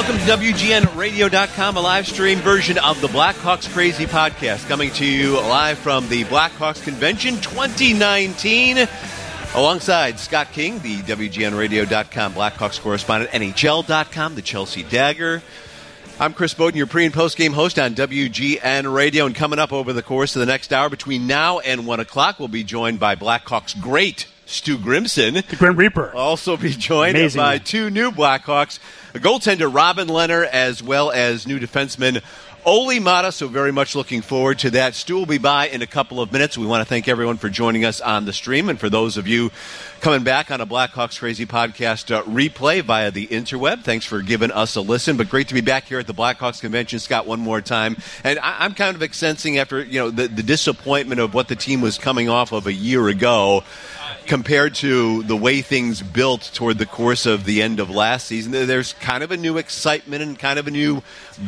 Welcome to WGNRadio.com, a live stream version of the Blackhawks Crazy podcast, coming to you live from the Blackhawks Convention 2019. Alongside Scott King, the WGNRadio.com Blackhawks correspondent, NHL.com, the Chelsea Dagger. I'm Chris Boden, your pre and post game host on WGN Radio. And coming up over the course of the next hour, between now and 1 o'clock, we'll be joined by Blackhawks great Stu Grimson. The Grim Reaper. Also be joined Amazing. by two new Blackhawks, goaltender Robin Lehner, as well as new defenseman Olli Maatta. So very much looking forward to that. Stu will be by in a couple of minutes. We want to thank everyone for joining us on the stream, and for those of you coming back on a Blackhawks Crazy podcast uh, replay via the interweb. Thanks for giving us a listen. But great to be back here at the Blackhawks convention, Scott, one more time. And I- I'm kind of sensing after you know the, the disappointment of what the team was coming off of a year ago compared to the way things built toward the course of the end of last season, there's kind of a new excitement and kind of a new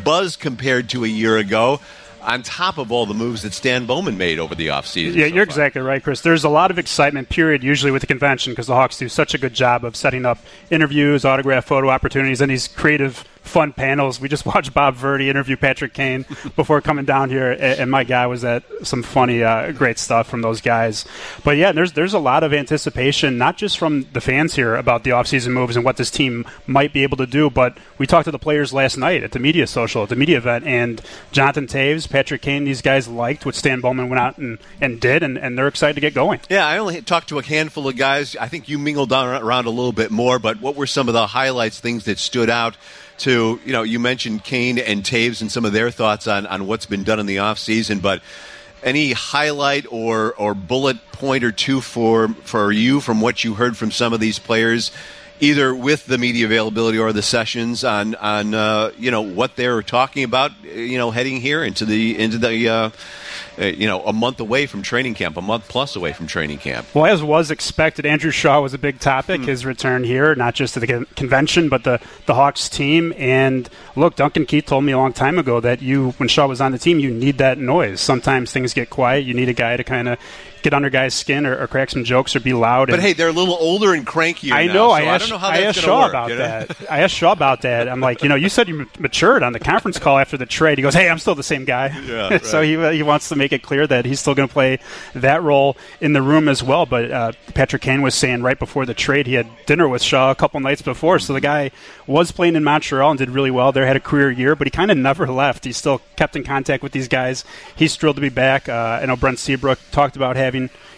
buzz compared to a year ago. On top of all the moves that Stan Bowman made over the offseason. Yeah, so you're far. exactly right, Chris. There's a lot of excitement, period, usually with the convention because the Hawks do such a good job of setting up interviews, autograph photo opportunities, and these creative, fun panels. We just watched Bob Verdi interview Patrick Kane before coming down here, and, and my guy was at some funny, uh, great stuff from those guys. But yeah, there's there's a lot of anticipation, not just from the fans here about the offseason moves and what this team might be able to do, but we talked to the players last night at the media social, at the media event, and Jonathan Toews, Patrick Kane, these guys liked what Stan Bowman went out and, and did, and, and they're excited to get going. Yeah, I only talked to a handful of guys. I think you mingled around a little bit more, but what were some of the highlights, things that stood out to, you know, you mentioned Kane and Toews and some of their thoughts on, on what's been done in the offseason, but any highlight or, or bullet point or two for, for you from what you heard from some of these players, either with the media availability or the sessions on, on uh, you know, what they're talking about, you know, heading here into the, into the, uh, uh, you know, a month away from training camp, a month plus away from training camp. Well, as was expected, Andrew Shaw was a big topic. His return here, not just to the con- convention, but the the Hawks team. And look, Duncan Keith told me a long time ago that you, when Shaw was on the team, you need that noise. Sometimes things get quiet. You need a guy to kind of get under guys' skin or, or crack some jokes or be loud. But hey, they're a little older and crankier. I now, know. so I asked, don't know how I asked Shaw work, about you know? that. I asked Shaw about that. I'm like, you know, you said you matured on the conference call after the trade. He goes, "Hey, I'm still the same guy." Yeah, so he uh, he wants to make it clear that he's still going to play that role in the room as well. But uh, Patrick Kane was saying right before the trade he had dinner with Shaw a couple nights before. So the guy was playing in Montreal and did really well there. Had a career year, but he kind of never left. He still kept in contact with these guys. He's thrilled to be back. Uh, I know Brent Seabrook talked about having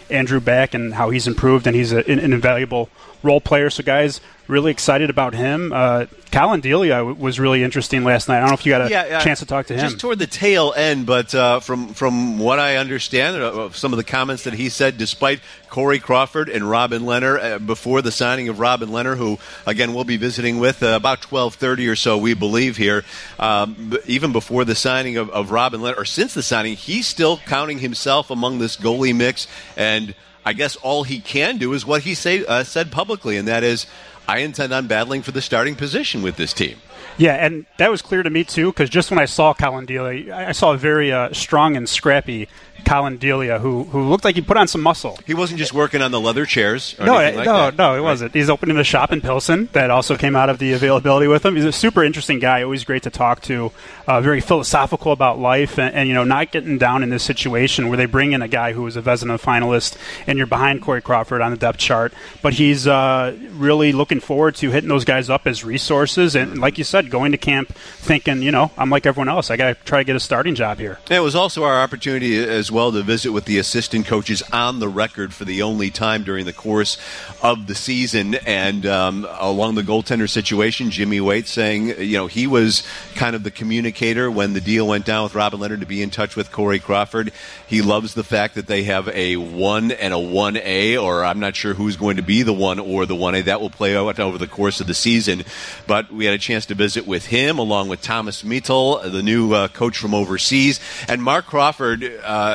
Andrew back and how he's improved and he's a, an, an invaluable role player. So guys, really excited about him. Uh, Collin Delia w- was really interesting last night. I don't know if you got a Yeah, yeah, chance to talk to him. Just toward the tail end, but uh, from from what I understand, uh, some of the comments that he said, despite Corey Crawford and Robin Lehner uh, before the signing of Robin Lehner, who again we'll be visiting with uh, about twelve thirty or so, we believe here. Um, even before the signing of, of Robin Lehner, or since the signing, he's still counting himself among this goalie mix, and I guess all he can do is what he say, uh, said publicly, and that is. I intend on battling for the starting position with this team. Yeah, and that was clear to me too, because just when I saw Collin I I saw a very uh, strong and scrappy Collin Delia who who looked like he put on some muscle. He wasn't just working on the leather chairs. Or No, anything like no, that. no, it wasn't. He's opening a shop in Pilsen that also came out of the availability with him. He's a super interesting guy, always great to talk to. Uh, very philosophical about life, and, and you know, not getting down in this situation where they bring in a guy who was a Vezina finalist, and you're behind Corey Crawford on the depth chart. But he's uh, really looking forward to hitting those guys up as resources, and like you said, going to camp thinking, you know, I'm like everyone else. I got to try to get a starting job here. It was also our opportunity, as as well to visit with the assistant coaches on the record for the only time during the course of the season. And um, along the goaltender situation, Jimmy Waite saying, you know, he was kind of the communicator when the deal went down with Robin Lehner to be in touch with Corey Crawford. He loves the fact that they have a 1 and a 1A, or I'm not sure who's going to be the 1 or the 1A. That will play out over the course of the season. But we had a chance to visit with him along with Tomas Mitell, the new uh, coach from overseas, and Marc Crawford, uh,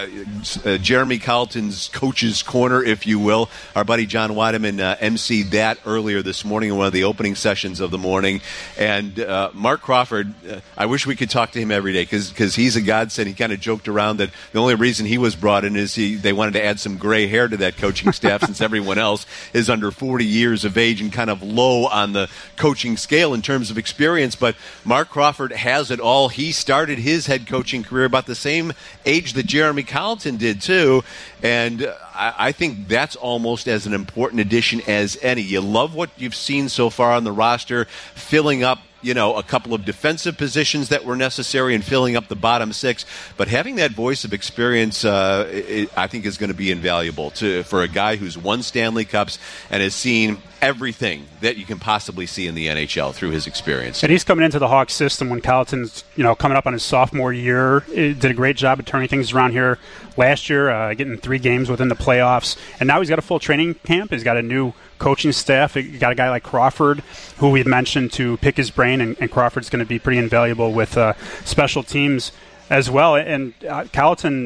uh, Jeremy Colliton's coach's corner, if you will. Our buddy John Wiedeman uh, emceed that earlier this morning in one of the opening sessions of the morning. And uh, Marc Crawford, uh, I wish we could talk to him every day because he's a godsend. He kind of joked around that the only reason he was brought in is he they wanted to add some gray hair to that coaching staff since everyone else is under 40 years of age and kind of low on the coaching scale in terms of experience. But Marc Crawford has it all. He started his head coaching career about the same age that Jeremy Colliton did too, and I, I think that's almost as an important addition as any. You love what you've seen so far on the roster, filling up you know, a couple of defensive positions that were necessary and filling up the bottom six. But having that voice of experience, uh, it, I think, is going to be invaluable to for a guy who's won Stanley Cups and has seen everything that you can possibly see in the NHL through his experience. And he's coming into the Hawks system when Colliton's, you know, coming up on his sophomore year. He did a great job of turning things around here last year, uh, getting three games within the playoffs. And now he's got a full training camp. He's got a new coaching staff. You got a guy like Crawford, who we've mentioned to pick his brain, and, and Crawford's going to be pretty invaluable with uh, special teams as well. And uh,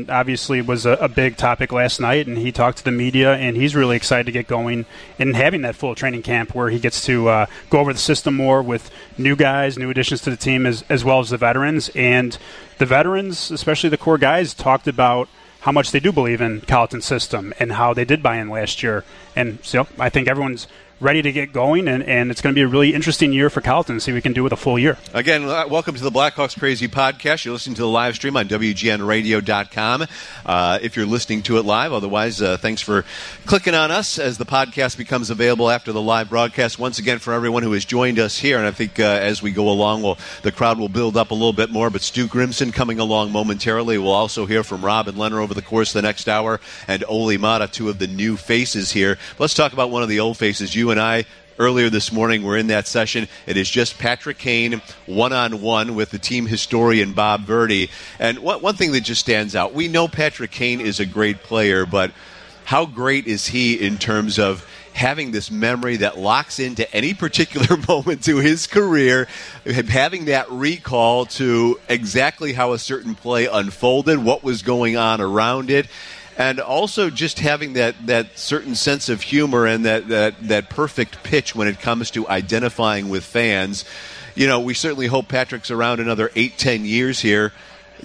obviously was a, a, big topic last night, and he talked to the media, and he's really excited to get going and having that full training camp where he gets to uh, go over the system more with new guys, new additions to the team, as, as well as the veterans. And the veterans, especially the core guys, talked about how much they do believe in Colliton's system and how they did buy in last year. And so I think everyone's ready to get going, and, and it's going to be a really interesting year for Colliton to see what we can do with a full year. Again, uh, welcome to the Blackhawks Crazy Podcast. You're listening to the live stream on WGNRadio.com uh, if you're listening to it live. Otherwise, uh, thanks for clicking on us as the podcast becomes available after the live broadcast. Once again, for everyone who has joined us here, and I think uh, as we go along, we'll, the crowd will build up a little bit more, but Stu Grimson coming along momentarily. We'll also hear from Robin Lehner over the course of the next hour and Olli Maatta, two of the new faces here. Let's talk about one of the old faces. You and I earlier this morning were in that session. It is just Patrick Kane one on one with the team historian Bob Verdi. And one thing that just stands out we know Patrick Kane is a great player, but how great is he in terms of having this memory that locks into any particular moment to his career, having that recall to exactly how a certain play unfolded, what was going on around it and also just having that, that certain sense of humor and that, that, that perfect pitch when it comes to identifying with fans. You know, we certainly hope Patrick's around another eight, ten years here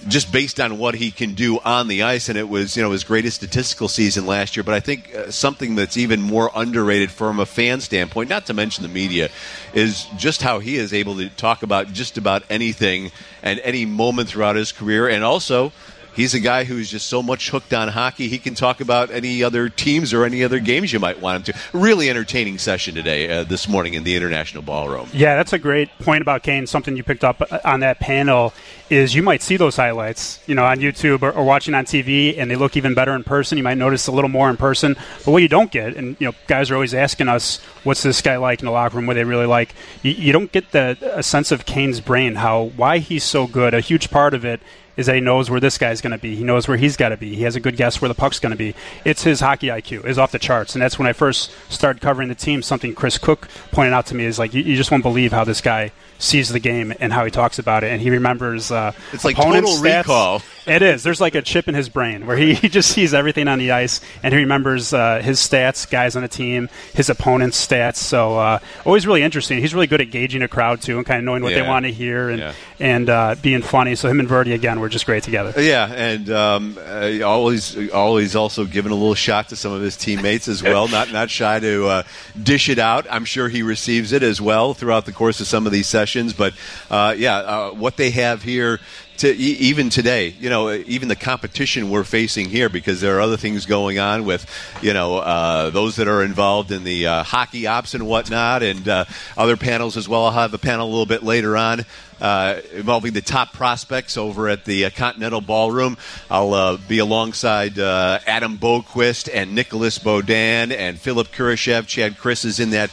just based on what he can do on the ice, and it was you know his greatest statistical season last year. But I think uh, something that's even more underrated from a fan standpoint, not to mention the media, is just how he is able to talk about just about anything and any moment throughout his career, and also he's a guy who's just so much hooked on hockey. He can talk about any other teams or any other games you might want him to. Really entertaining session today, uh, this morning in the International Ballroom. Yeah, that's a great point about Kane. Something you picked up uh, on that panel is you might see those highlights, you know, on YouTube or, or watching on TV, and they look even better in person. You might notice a little more in person. But what you don't get, and you know, guys are always asking us, "What's this guy like in the locker room? What they really like?" You, you don't get the a sense of Kane's brain, how why he's so good. A huge part of it is that he knows where this guy's going to be. He knows where he's got to be. He has a good guess where the puck's going to be. It's his hockey IQ is off the charts, and that's when I first started covering the team. Something Chris Kuc pointed out to me is like you, you just won't believe how this guy sees the game and how he talks about it, and he remembers. Uh, it's like total stats. recall. It is. There's like a chip in his brain where he, he just sees everything on the ice and he remembers uh, his stats, guys on the team, his opponent's stats. So uh, always really interesting. He's really good at gauging a crowd too and kind of knowing what yeah. they want to hear and yeah. and uh, being funny. So him and Verdi again were just great together. Yeah, and um, uh, always always also giving a little shot to some of his teammates as well. not not shy to uh, dish it out. I'm sure he receives it as well throughout the course of some of these sessions But uh, yeah, uh, what they have here to even today, you know, even the competition we're facing here, because there are other things going on with, you know, uh, those that are involved in the uh, hockey ops and whatnot, and uh, other panels as well. I'll have a panel a little bit later on. Uh, involving the top prospects over at the uh, Continental Ballroom. I'll uh, be alongside Adam Boqvist and Nicolas Beaudin and Philipp Kurashev. Chad Chris is in that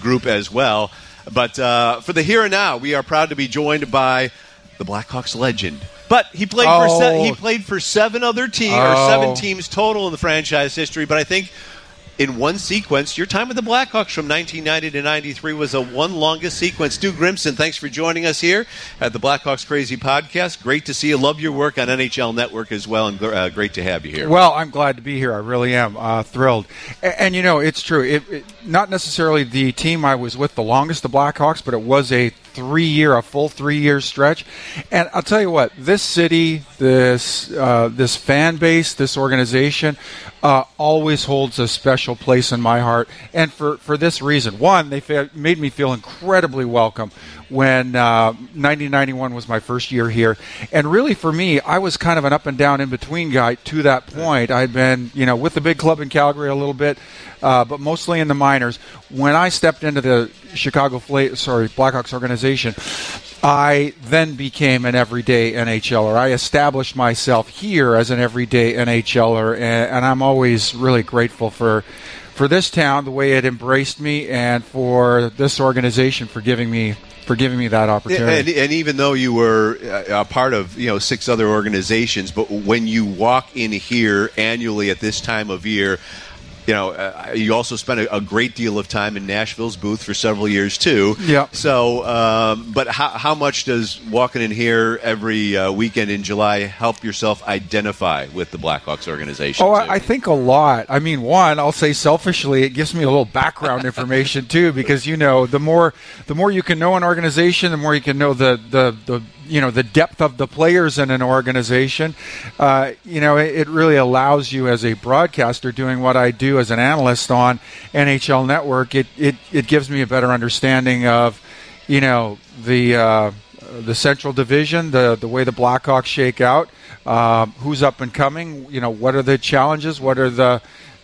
group as well. But uh, for the here and now, we are proud to be joined by the Blackhawks legend. But he played oh. for se- he oh. played for seven other teams oh. or seven oh. teams total in the franchise history. But I think in one sequence. Your time with the Blackhawks from 1990 to 93 was a one longest sequence. Stu Grimson, thanks for joining us here at the Blackhawks Crazy Podcast. Great to see you. Love your work on NHL Network as well, and uh, great to have you here. Well, I'm glad to be here. I really am uh, thrilled. And, and, you know, it's true. It, it, not necessarily the team I was with the longest, the Blackhawks, but it was a three year, a full three year stretch. And I'll tell you what, this city, this uh, this fan base, this organization, uh, always holds a special place in my heart. And for, for this reason. One, they fa- made me feel incredibly welcome when uh, 1991 was my first year here. And really, for me, I was kind of an up and down in between guy to that point. I'd been, you know, with the big club in Calgary a little bit, uh, but mostly in the minors. When I stepped into the Chicago sorry Blackhawks organization, I then became an everyday NHLer. I established myself here as an everyday NHLer, and, and I'm always really grateful for for this town, the way it embraced me, and for this organization for giving me for giving me that opportunity. And, and, even though you were uh, a part of you know six other organizations, but when you walk in here annually at this time of year, you know, uh, you also spent a, a, great deal of time in Nashville's booth for several years too. Yeah. So, um, but how, how much does walking in here every uh, weekend in July help yourself identify with the Blackhawks organization? Oh, I, I think a lot. I mean, one, I'll say selfishly, it gives me a little background information too, because you know, the more the more you can know an organization, the more you can know the the the you know the depth of the players in an organization. Uh, you know, it, it, really allows you as a broadcaster doing what I do as an analyst on NHL Network. It it, it gives me a better understanding of you know the uh, the Central Division, the the way the Blackhawks shake out, uh, who's up and coming. You know, what are the challenges? What are the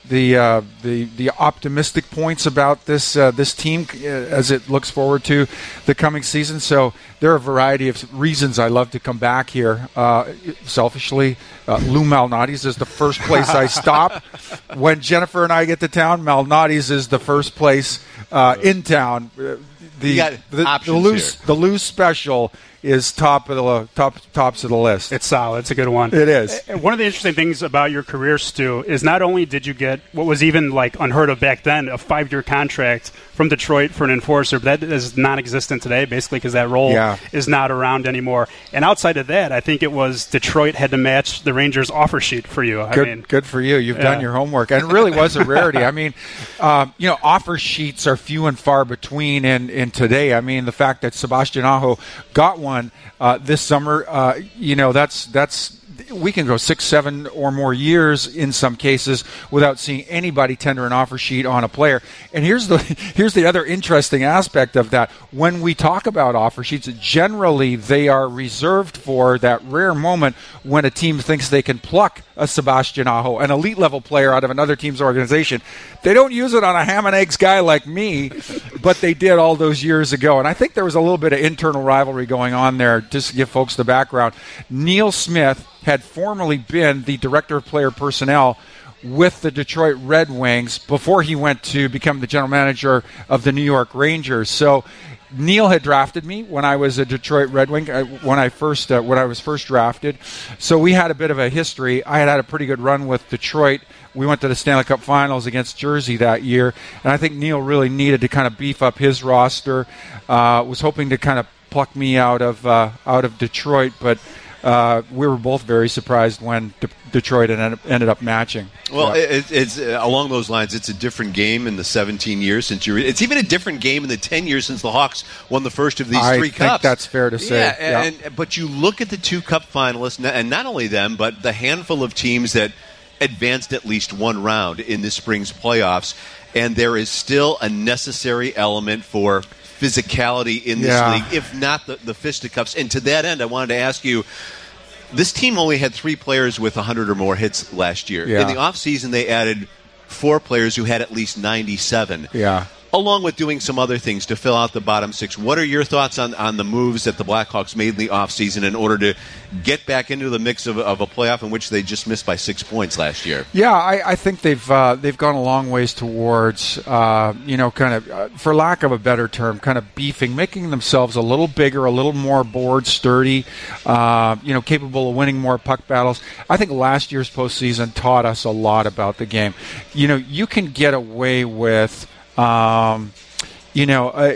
the uh, the the optimistic points about this uh, this team uh, as it looks forward to the coming season. So there are a variety of reasons I love to come back here. Uh, selfishly, uh, Lou Malnati's is the first place I stop when Jennifer and I get to town. Malnati's is the first place uh, in town. the the, the, loose the loose special is top of the top tops of the list. It's solid. It's a good one. It is. One of the interesting things about your career, Stu, is not only did you get what was even like unheard of back then, a five-year contract from Detroit for an enforcer, but that is non-existent today, basically because that role yeah. is not around anymore. And outside of that, I think it was Detroit had to match the Rangers offer sheet for you. I good, mean, good for you. You've yeah. done your homework, and it really was a rarity. I mean, um, you know, offer sheets are few and far between in in today. I mean, the fact that Sebastian Aho got one one uh, this summer. Uh, you know, that's that's we can go six, seven, or more years in some cases without seeing anybody tender an offer sheet on a player. And here's the here's the other interesting aspect of that. When we talk about offer sheets, generally they are reserved for that rare moment when a team thinks they can pluck a Sebastian Aho, an elite level player out of another team's organization. They don't use it on a ham and eggs guy like me, but they did all those years ago. And I think there was a little bit of internal rivalry going on there, just to give folks the background. Neil Smith had formerly been the director of player personnel with the Detroit Red Wings before he went to become the general manager of the New York Rangers. So Neil had drafted me when I was a Detroit Red Wing uh, when I first uh, when I was first drafted. So we had a bit of a history. I had had a pretty good run with Detroit. We went to the Stanley Cup Finals against Jersey that year, and I think Neil really needed to kind of beef up his roster. Uh, was hoping to kind of pluck me out of uh, out of Detroit, but uh, we were both very surprised when De- Detroit ended, ended up matching. Well, yeah. it, it's uh, along those lines. It's a different game in the 17 years since you. It's even a different game in the 10 years since the Hawks won the first of these I three cups. I think that's fair to say. Yeah, yeah. And, but you look at the two cup finalists, and not only them, but the handful of teams that advanced at least one round in this spring's playoffs, and there is still a necessary element for physicality in this Yeah. league, if not the, the fisticuffs. And to that end, I wanted to ask you. This team only had three players with 100 or more hits last year. Yeah. In the offseason, they added four players who had at least 97 Yeah. Along with doing some other things to fill out the bottom six. What are your thoughts on, on the moves that the Blackhawks made in the offseason in order to get back into the mix of, of a playoff in which they just missed by six points last year? Yeah, I, I think they've uh, they've gone a long ways towards uh, you know kind of uh, for lack of a better term, kind of beefing, making themselves a little bigger, a little more board sturdy, uh, you know, capable of winning more puck battles. I think last year's postseason taught us a lot about the game. You know, you can get away with. Um, you know, uh,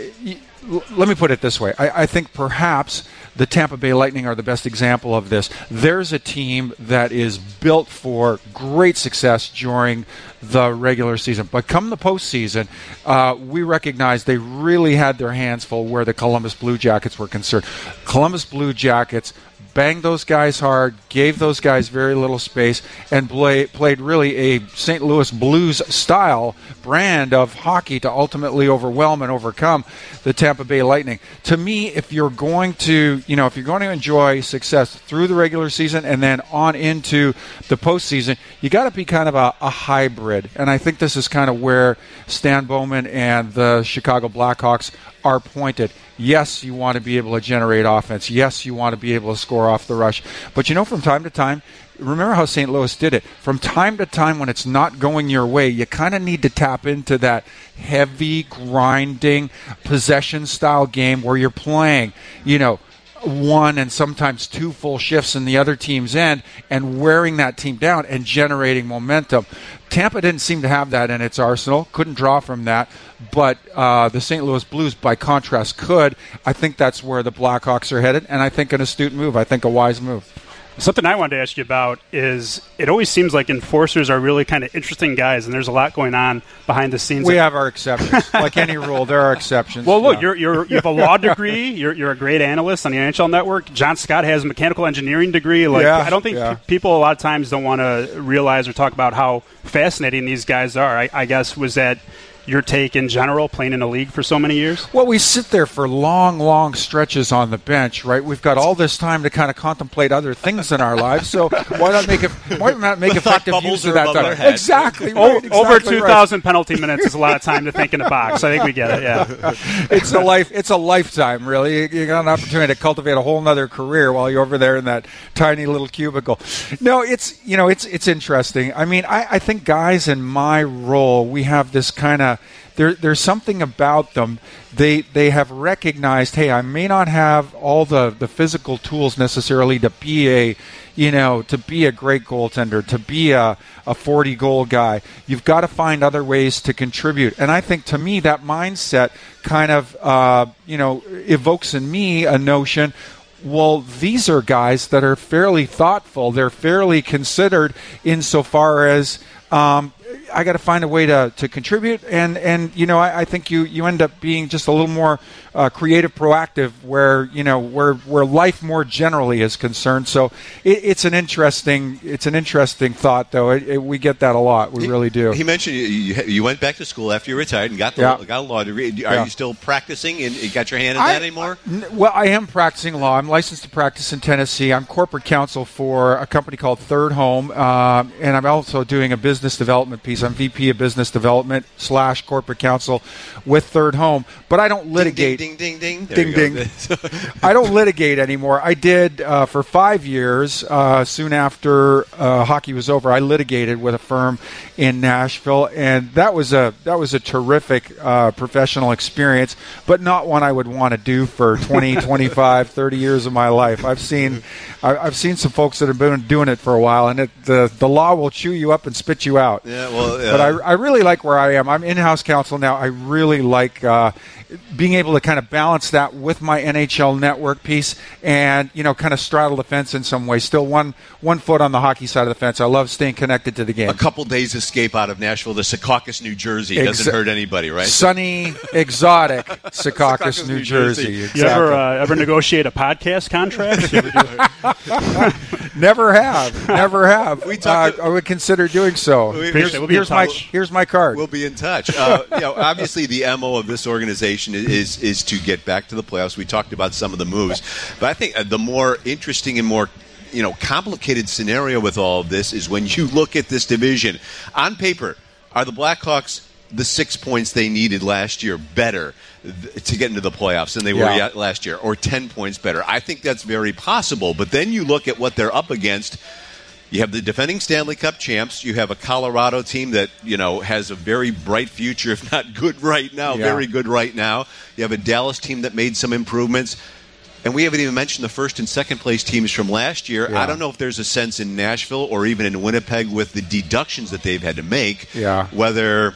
let me put it this way. I, I think perhaps the Tampa Bay Lightning are the best example of this. There's a team that is built for great success during the regular season, but come the postseason, uh, we recognize they really had their hands full where the Columbus Blue Jackets were concerned. Columbus Blue Jackets banged those guys hard, gave those guys very little space, and play, played really a St. Louis Blues style brand of hockey to ultimately overwhelm and overcome the Tampa Bay Lightning. To me, if you're going to, you know, if you're going to enjoy success through the regular season and then on into the postseason, you got to be kind of a, a hybrid. And I think this is kind of where Stan Bowman and the Chicago Blackhawks are pointed. Yes, you want to be able to generate offense. Yes, you want to be able to score off the rush. But you know, from time to time, remember how St. Louis did it. From time to time, when it's not going your way, you kind of need to tap into that heavy, grinding, possession style game where you're playing, you know, one and sometimes two full shifts in the other team's end and wearing that team down and generating momentum. Tampa didn't seem to have that in its arsenal, couldn't draw from that, but uh, the St. Louis Blues, by contrast, could. I think that's where the Blackhawks are headed, and I think an astute move. I think a wise move. Something I wanted to ask you about is it always seems like enforcers are really kind of interesting guys, and there's a lot going on behind the scenes. We have our exceptions. like any rule, there are exceptions. Well, look, Yeah. you're, you're, you have a law degree. You're, you're a great analyst on the NHL Network. John Scott has a mechanical engineering degree. Like, Yeah, I don't think yeah. pe- people a lot of times don't want to realize or talk about how fascinating these guys are. I, I guess was that your take in general, playing in a league for so many years. Well, we sit there for long, long stretches on the bench, right? We've got all this time to kind of contemplate other things in our lives. So why not make it? Why not make The thought effective use of that above time? their heads. Exactly. Over exactly right. 2,000 penalty minutes is a lot of time to think in a box. I think we get it, yeah. It's a life. It's a lifetime, really. You- You got an opportunity to cultivate a whole other career while you're over there in that tiny little cubicle. No, it's you know, it's it's interesting. I mean, I, I think guys in my role, we have this kind of there, there's something about them. They they have recognized, hey, I may not have all the, the physical tools necessarily to be a you know, to be a great goaltender, to be a, a 40 goal guy, you've got to find other ways to contribute. And I think to me, that mindset kind of, uh, you know, evokes in me a notion well, these are guys that are fairly thoughtful. They're fairly considered insofar as um, I got to find a way to, to contribute, and and you know I, I think you you end up being just a little more uh, creative, proactive, where you know where where life more generally is concerned. So it, it's an interesting it's an interesting thought, though. It, it, we get that a lot. We really do. He mentioned you, you, went back to school after you retired and got the Yeah. got a law degree. Are Yeah. you still practicing and got your hand in I- that anymore? Well, I am practicing law. I'm licensed to practice in Tennessee. I'm corporate counsel for a company called Third Home, um, and I'm also doing a business development piece. I'm VP of Business Development slash corporate counsel with Third Home, but I don't litigate. Ding ding ding ding. Ding, you. I don't litigate anymore. I did uh, for five years. Uh, soon after uh, hockey was over, I litigated with a firm in Nashville, and that was a that was a terrific uh, professional experience, but not one I would want to do for 20, 25, 30 years of my life. I've seen I, I've seen some folks that have been doing it for a while, and it, the the law will chew you up and spit you out. yeah, well, But I, I really like where I am. I'm in-house counsel now. I really like uh, being able to kind of balance that with my NHL network piece, and you know, kind of straddle the fence in some way. Still one one foot on the hockey side of the fence. I love staying connected to the game. a couple days escape out of Nashville to Secaucus, New Jersey doesn't hurt anybody, right? Sunny, exotic Secaucus, Secaucus, New, New Jersey. Jersey. You ever uh, ever negotiate a podcast contract? You ever do- Never have, never have. We talked- Uh, I would consider doing so. We- here's We'll here's my here's my card. We'll be in touch. Uh, you know, obviously, the mo of this organization is is to get back to the playoffs. We talked about some of the moves, but I think uh, the more interesting and more you know complicated scenario with all of this is when you look at this division on paper. Are the Blackhawks the six points they needed last year better th- to get into the playoffs than they were Yeah. yet last year, or 10 points better. I think that's very possible. But then you look at what they're up against. You have the defending Stanley Cup champs. You have a Colorado team that you know has a very bright future, if not good right now, Yeah. very good right now. You have a Dallas team that made some improvements. And we haven't even mentioned the first and second place teams from last year. Yeah. I don't know if there's a sense in Nashville or even in Winnipeg with the deductions that they've had to make, Yeah. whether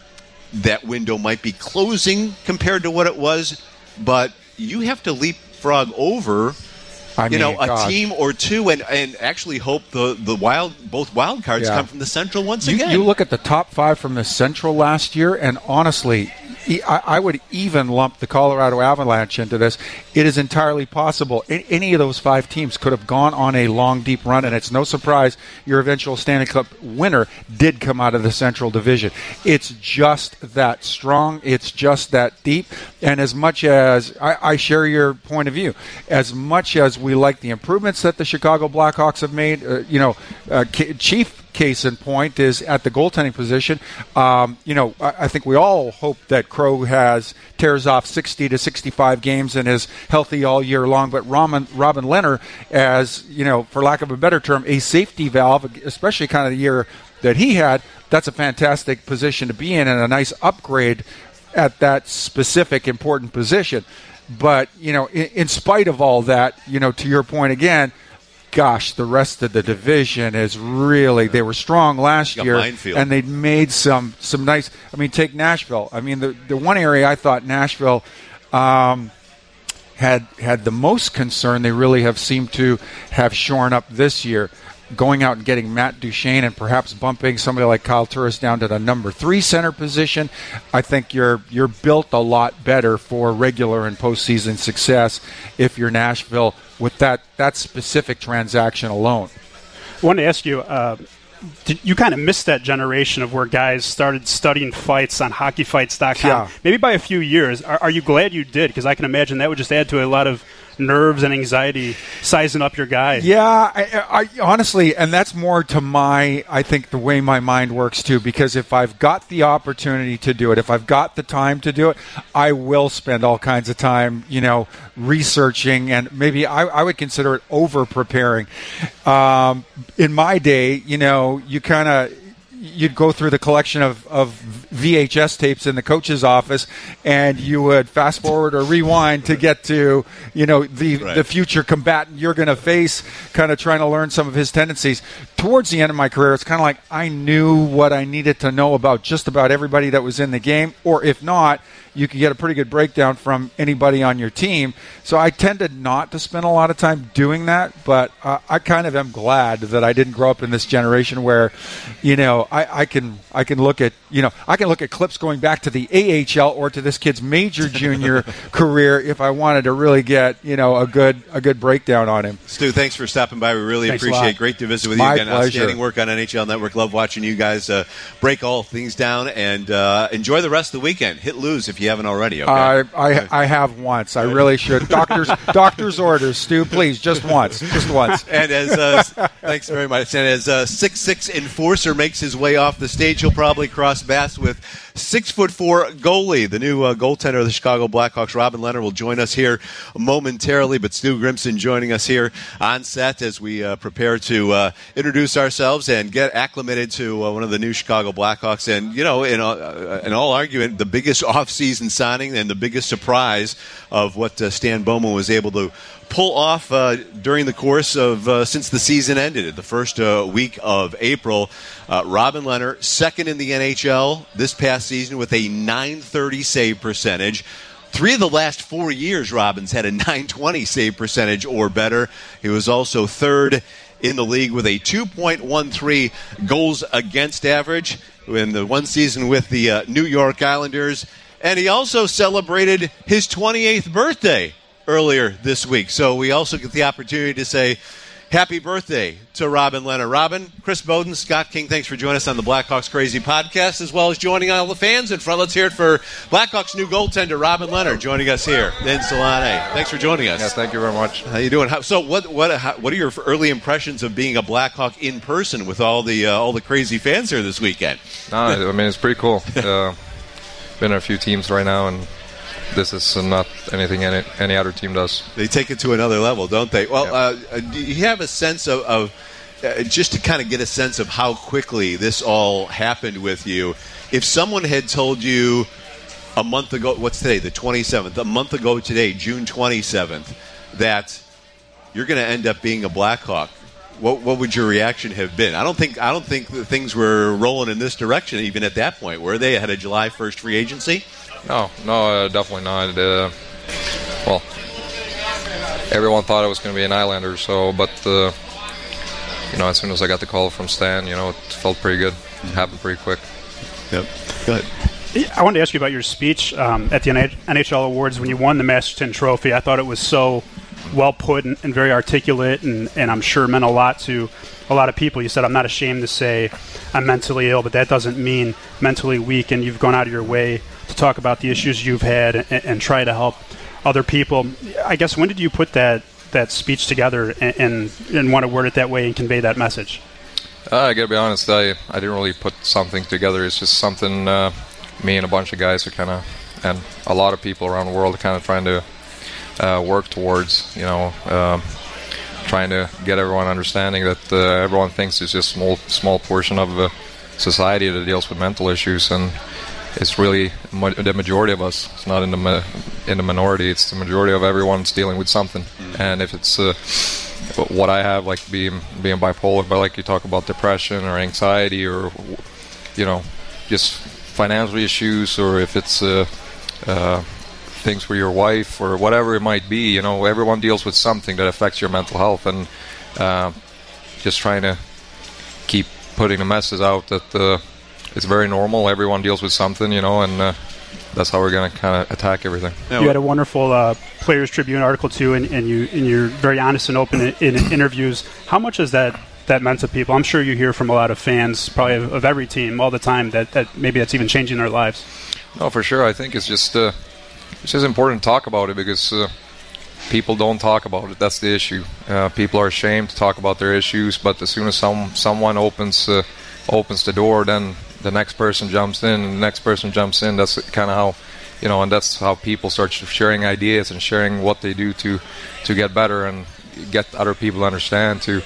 that window might be closing compared to what it was. But you have to leapfrog over I you mean, know, a gosh. team or two, and, and actually hope the, the wild both wild cards Yeah. come from the Central once You, again. you look at the top five from the Central last year, and honestly, I, would even lump the Colorado Avalanche into this. It is entirely possible any of those five teams could have gone on a long, deep run, and it's no surprise your eventual Stanley Cup winner did come out of the Central Division. It's just that strong. It's just that deep. And as much as I, I share your point of view, as much as we like the improvements that the Chicago Blackhawks have made, uh, you know, uh, K- Chief case in point is at the goaltending position. Um, you know, I, I think we all hope that Crow has tears off 60 to 65 games and is healthy all year long. But Robin, Robin Lehner, as you know, for lack of a better term, a safety valve, especially kind of the year that he had, that's a fantastic position to be in and a nice upgrade at that specific important position. But you know, in, in spite of all that, you know, to your point again, gosh, the rest of the division is really they were strong last year, minefield. and they made some some nice. I mean, take Nashville. I mean, the the one area I thought Nashville. Um, had had the most concern they really have seemed to have shorn up this year going out and getting Matt Duchene and perhaps bumping somebody like Kyle Turris down to the number three center position, I think you're you're built a lot better for regular and postseason success if you're Nashville with that that specific transaction alone. I wanted to ask you. Uh, did, you kind of missed that generation of where guys started studying fights on hockeyfights.com. Yeah. Maybe by a few years. Are, are you glad you did? Because I can imagine that would just add to a lot of nerves and anxiety sizing up your guy. Yeah, I, I honestly, and that's more to my, I think, the way my mind works too. Because if I've got the opportunity to do it, if I've got the time to do it, I will spend all kinds of time, you know, researching, and maybe I, I would consider it over preparing. Um, in my day, you know, you kind of you'd go through the collection of, of VHS tapes in the coach's office, and you would fast forward or rewind to get to you know the Right. the future combatant you're going to face, kind of trying to learn some of his tendencies. Towards the end of my career, it's kind of like I knew what I needed to know about just about everybody that was in the game, or if not. You can get a pretty good breakdown from anybody on your team. So I tended not to spend a lot of time doing that, but uh, I kind of am glad that I didn't grow up in this generation where, you know, I, I can I can look at you know I can look at clips going back to the AHL or to this kid's major junior career if I wanted to really get you know a good a good breakdown on him. Stu, thanks for stopping by. We really Thanks appreciate it. Great to visit with you My again. pleasure. Outstanding work on NHL Network. Love watching you guys uh, break all things down and uh, enjoy the rest of the weekend. Hit lose if you haven't already. Okay. I, I I have once. I really should. Doctors doctor's orders, Stu. Please, just once, just once. And as uh, thanks very much. And as uh, six six enforcer makes his way off the stage, he'll probably cross paths with six foot four goalie, the new uh, goaltender of the Chicago Blackhawks. Robin Lehner will join us here momentarily, but Stu Grimson joining us here on set as we uh, prepare to uh, introduce ourselves and get acclimated to uh, one of the new Chicago Blackhawks. And you know, in all, uh, in all argument, the biggest offseason signing and the biggest surprise of what uh, Stan Bowman was able to pull off uh, during the course of uh, since the season ended, the first uh, week of April. Uh, Robin Lehner, second in the NHL this past season with a 930 save percentage. Three of the last four years, Robbins had a 920 save percentage or better. He was also third in the league with a 2.13 goals against average in the one season with the uh, New York Islanders. And he also celebrated his 28th birthday earlier this week. So we also get the opportunity to say, Happy birthday to Robin Lehner. Robin, Chris Boden, Scott King, thanks for joining us on the Blackhawks Crazy podcast, as well as joining all the fans in front. Let's hear it for Blackhawks new goaltender Robin Lehner joining us here in Solane. Thanks for joining us. Yeah, thank you very much. How you doing? How, so, what what how, what are your early impressions of being a Blackhawk in person with all the uh, all the crazy fans here this weekend? No, I mean it's pretty cool. Uh, been in a few teams right now, and this is not anything any, any other team does. They take it to another level, don't they? Well, uh, do you have a sense of, of uh, just to kind of get a sense of how quickly this all happened with you? If someone had told you a month ago, what's today, the 27th, a month ago today, June 27th, that you're going to end up being a Blackhawk, what, what would your reaction have been? I don't think I don't think things were rolling in this direction even at that point. Were they ahead of July 1st free agency? No, no, uh, definitely not. Uh, well, everyone thought I was going to be an Islander, so but uh, you know, as soon as I got the call from Stan, you know, it felt pretty good. It happened pretty quick. Yep. Go ahead. I wanted to ask you about your speech um, at the NHL Awards when you won the Masterton Trophy. I thought it was so well put and, and very articulate, and, and I'm sure meant a lot to a lot of people. You said, I'm not ashamed to say I'm mentally ill, but that doesn't mean mentally weak, and you've gone out of your way to talk about the issues you've had and, and try to help other people. I guess when did you put that that speech together and, and, and want to word it that way and convey that message? Uh, I gotta be honest, I, I didn't really put something together. It's just something uh, me and a bunch of guys are kind of, and a lot of people around the world are kind of trying to uh, work towards. You know, um, trying to get everyone understanding that uh, everyone thinks it's just a small small portion of the society that deals with mental issues and it's really the majority of us. It's not in the in the minority. It's the majority of everyone's dealing with something. Mm-hmm. And if it's uh, what I have, like being being bipolar, but like you talk about depression or anxiety or you know just financial issues, or if it's uh, uh, things for your wife or whatever it might be, you know, everyone deals with something that affects your mental health, and uh, just trying to keep putting the message out that uh, it's very normal. Everyone deals with something, you know, and uh, that's how we're going to kind of attack everything. You had a wonderful uh, Players Tribune article too, and, and you and you're very honest and open in, in, interviews. How much is that that meant to people? I'm sure you hear from a lot of fans, probably of, of every team, all the time that, that maybe that's even changing their lives. No, for sure. I think it's just uh, it's just important to talk about it because uh, people don't talk about it. That's the issue. Uh, people are ashamed to talk about their issues, but as soon as some someone opens uh, opens the door, then the next person jumps in, and the next person jumps in. That's kind of how, you know, and that's how people start sharing ideas and sharing what they do to to get better and get other people to understand. To,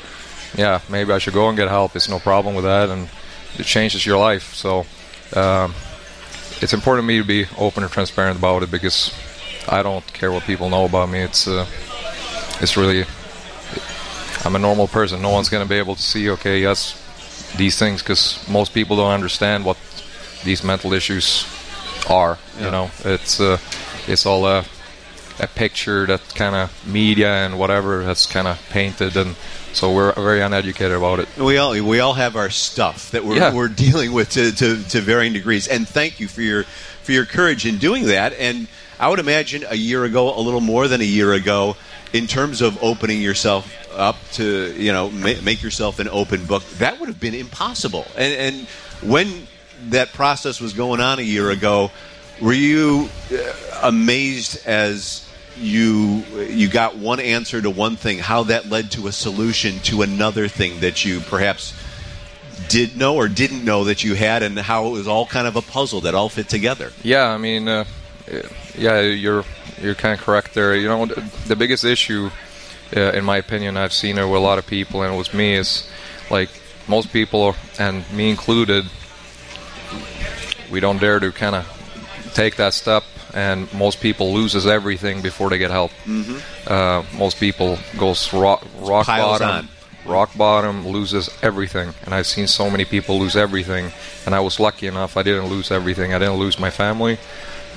yeah, maybe I should go and get help. It's no problem with that, and it changes your life. So. Um, it's important to me to be open and transparent about it because I don't care what people know about me. It's uh, it's really I'm a normal person. No one's going to be able to see okay, yes, these things because most people don't understand what these mental issues are. Yeah. You know, it's uh, it's all a, a picture that kind of media and whatever has kind of painted, and so we're very uneducated about it. We all we all have our stuff that we're, yeah. we're dealing with to, to, to varying degrees. And thank you for your for your courage in doing that. And I would imagine a year ago, a little more than a year ago, in terms of opening yourself up to you know make yourself an open book that would have been impossible. And, and when that process was going on a year ago were you uh, amazed as you you got one answer to one thing? How that led to a solution to another thing that you perhaps did know or didn't know that you had and how it was all kind of a puzzle that all fit together? Yeah i mean uh, yeah you're you're kind of correct there you know the biggest issue uh, in my opinion, I've seen it with a lot of people, and it was me. Is like most people, and me included, we don't dare to kind of take that step, and most people loses everything before they get help. Mm-hmm. Uh, most people goes rock, rock bottom. On. Rock bottom loses everything, and I've seen so many people lose everything. And I was lucky enough; I didn't lose everything. I didn't lose my family,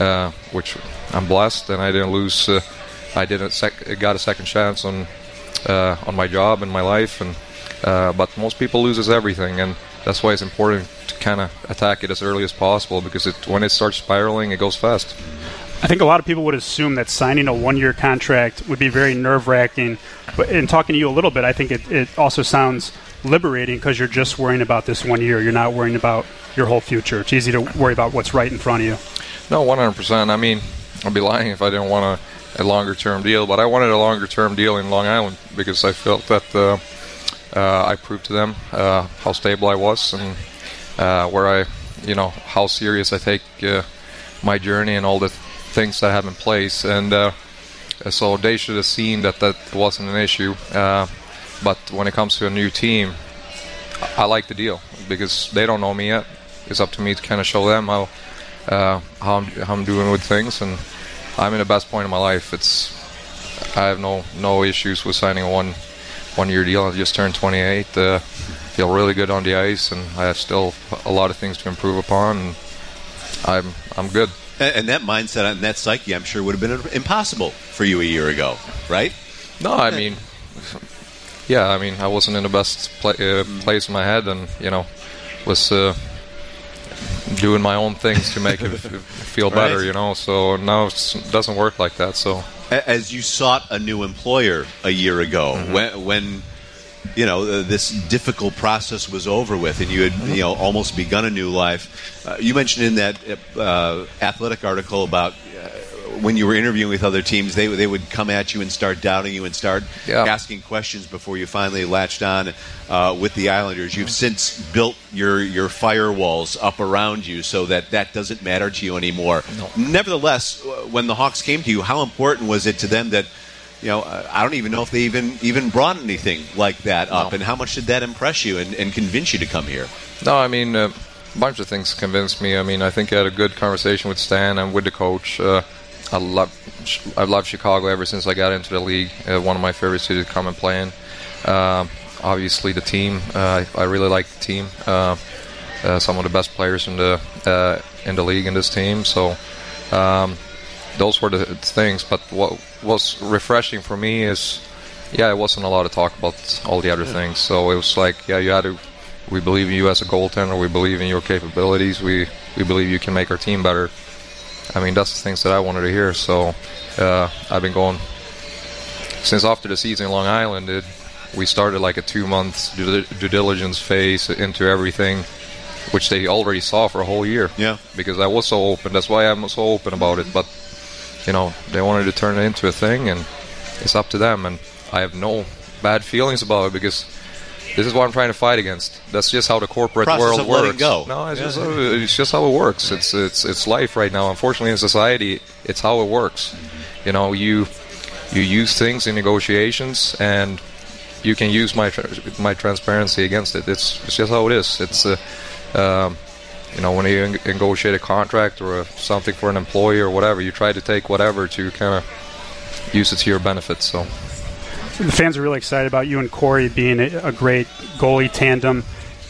uh, which I'm blessed, and I didn't lose uh, I didn't sec- got a second chance on uh, on my job and my life, and uh, but most people loses everything, and that's why it's important to kind of attack it as early as possible because it, when it starts spiraling, it goes fast. I think a lot of people would assume that signing a one-year contract would be very nerve-wracking. But in talking to you a little bit, I think it, it also sounds liberating because you're just worrying about this one year. You're not worrying about your whole future. It's easy to worry about what's right in front of you. No, 100%. I mean, I'd be lying if I didn't want a, a longer term deal, but I wanted a longer term deal in Long Island because I felt that uh, uh, I proved to them uh, how stable I was and uh, where I, you know, how serious I take uh, my journey and all the things that I have in place. And uh, so they should have seen that that wasn't an issue. But when it comes to a new team, I like the deal because they don't know me yet. It's up to me to kind of show them how uh, how, I'm, how I'm doing with things, and I'm in the best point of my life. It's I have no no issues with signing a one one year deal. I just turned 28. Uh, feel really good on the ice, and I have still a lot of things to improve upon. And I'm I'm good. And, and that mindset and that psyche, I'm sure, would have been impossible for you a year ago, right? No, I mean, yeah, I mean, I wasn't in the best uh, place in my head, and you know, was uh, doing my own things to make it feel better, right. you know. So now it doesn't work like that. So as you sought a new employer a year ago, mm-hmm. when when you know uh, this difficult process was over with, and you had you know almost begun a new life. Uh, you mentioned in that uh, athletic article about when you were interviewing with other teams, they they would come at you and start doubting you and start yeah. asking questions before you finally latched on uh, with the Islanders. You've since built your your firewalls up around you so that that doesn't matter to you anymore. No. Nevertheless, when the Hawks came to you, how important was it to them that? You know, I don't even know if they even even brought anything like that up, no. and how much did that impress you and, and convince you to come here? No, I mean, uh, a bunch of things convinced me. I mean, I think I had a good conversation with Stan and with the coach. Uh, I love I've loved Chicago ever since I got into the league. Uh, one of my favorite cities to come and play in. Uh, obviously, the team. Uh, I really like the team. Uh, uh, some of the best players in the uh, in the league in this team. So um, those were the things. But what was refreshing for me is, yeah, it wasn't a lot of talk about all the other things. So it was like, yeah, you had to. We believe in you as a goaltender. We believe in your capabilities. We we believe you can make our team better I mean, that's the things that I wanted to hear. So uh, I've been going since after the season in Long Island. It, we started like a two month due, due diligence phase into everything, which they already saw for a whole year. Yeah. Because I was so open. That's why I'm so open about it. But you know, they wanted to turn it into a thing, and it's up to them. And I have no bad feelings about it because this is what I'm trying to fight against. That's just how the corporate Process world of works. Go. No, it's, yeah. just, it's just how it works. It's it's it's life right now. Unfortunately, in society, it's how it works. You know, you you use things in negotiations, and you can use my my transparency against it. It's it's just how it is. It's uh, um, you know when you negotiate a contract or a, something for an employee or whatever, you try to take whatever to kind of use it to your benefit. So the fans are really excited about you and Corey being a, great goalie tandem.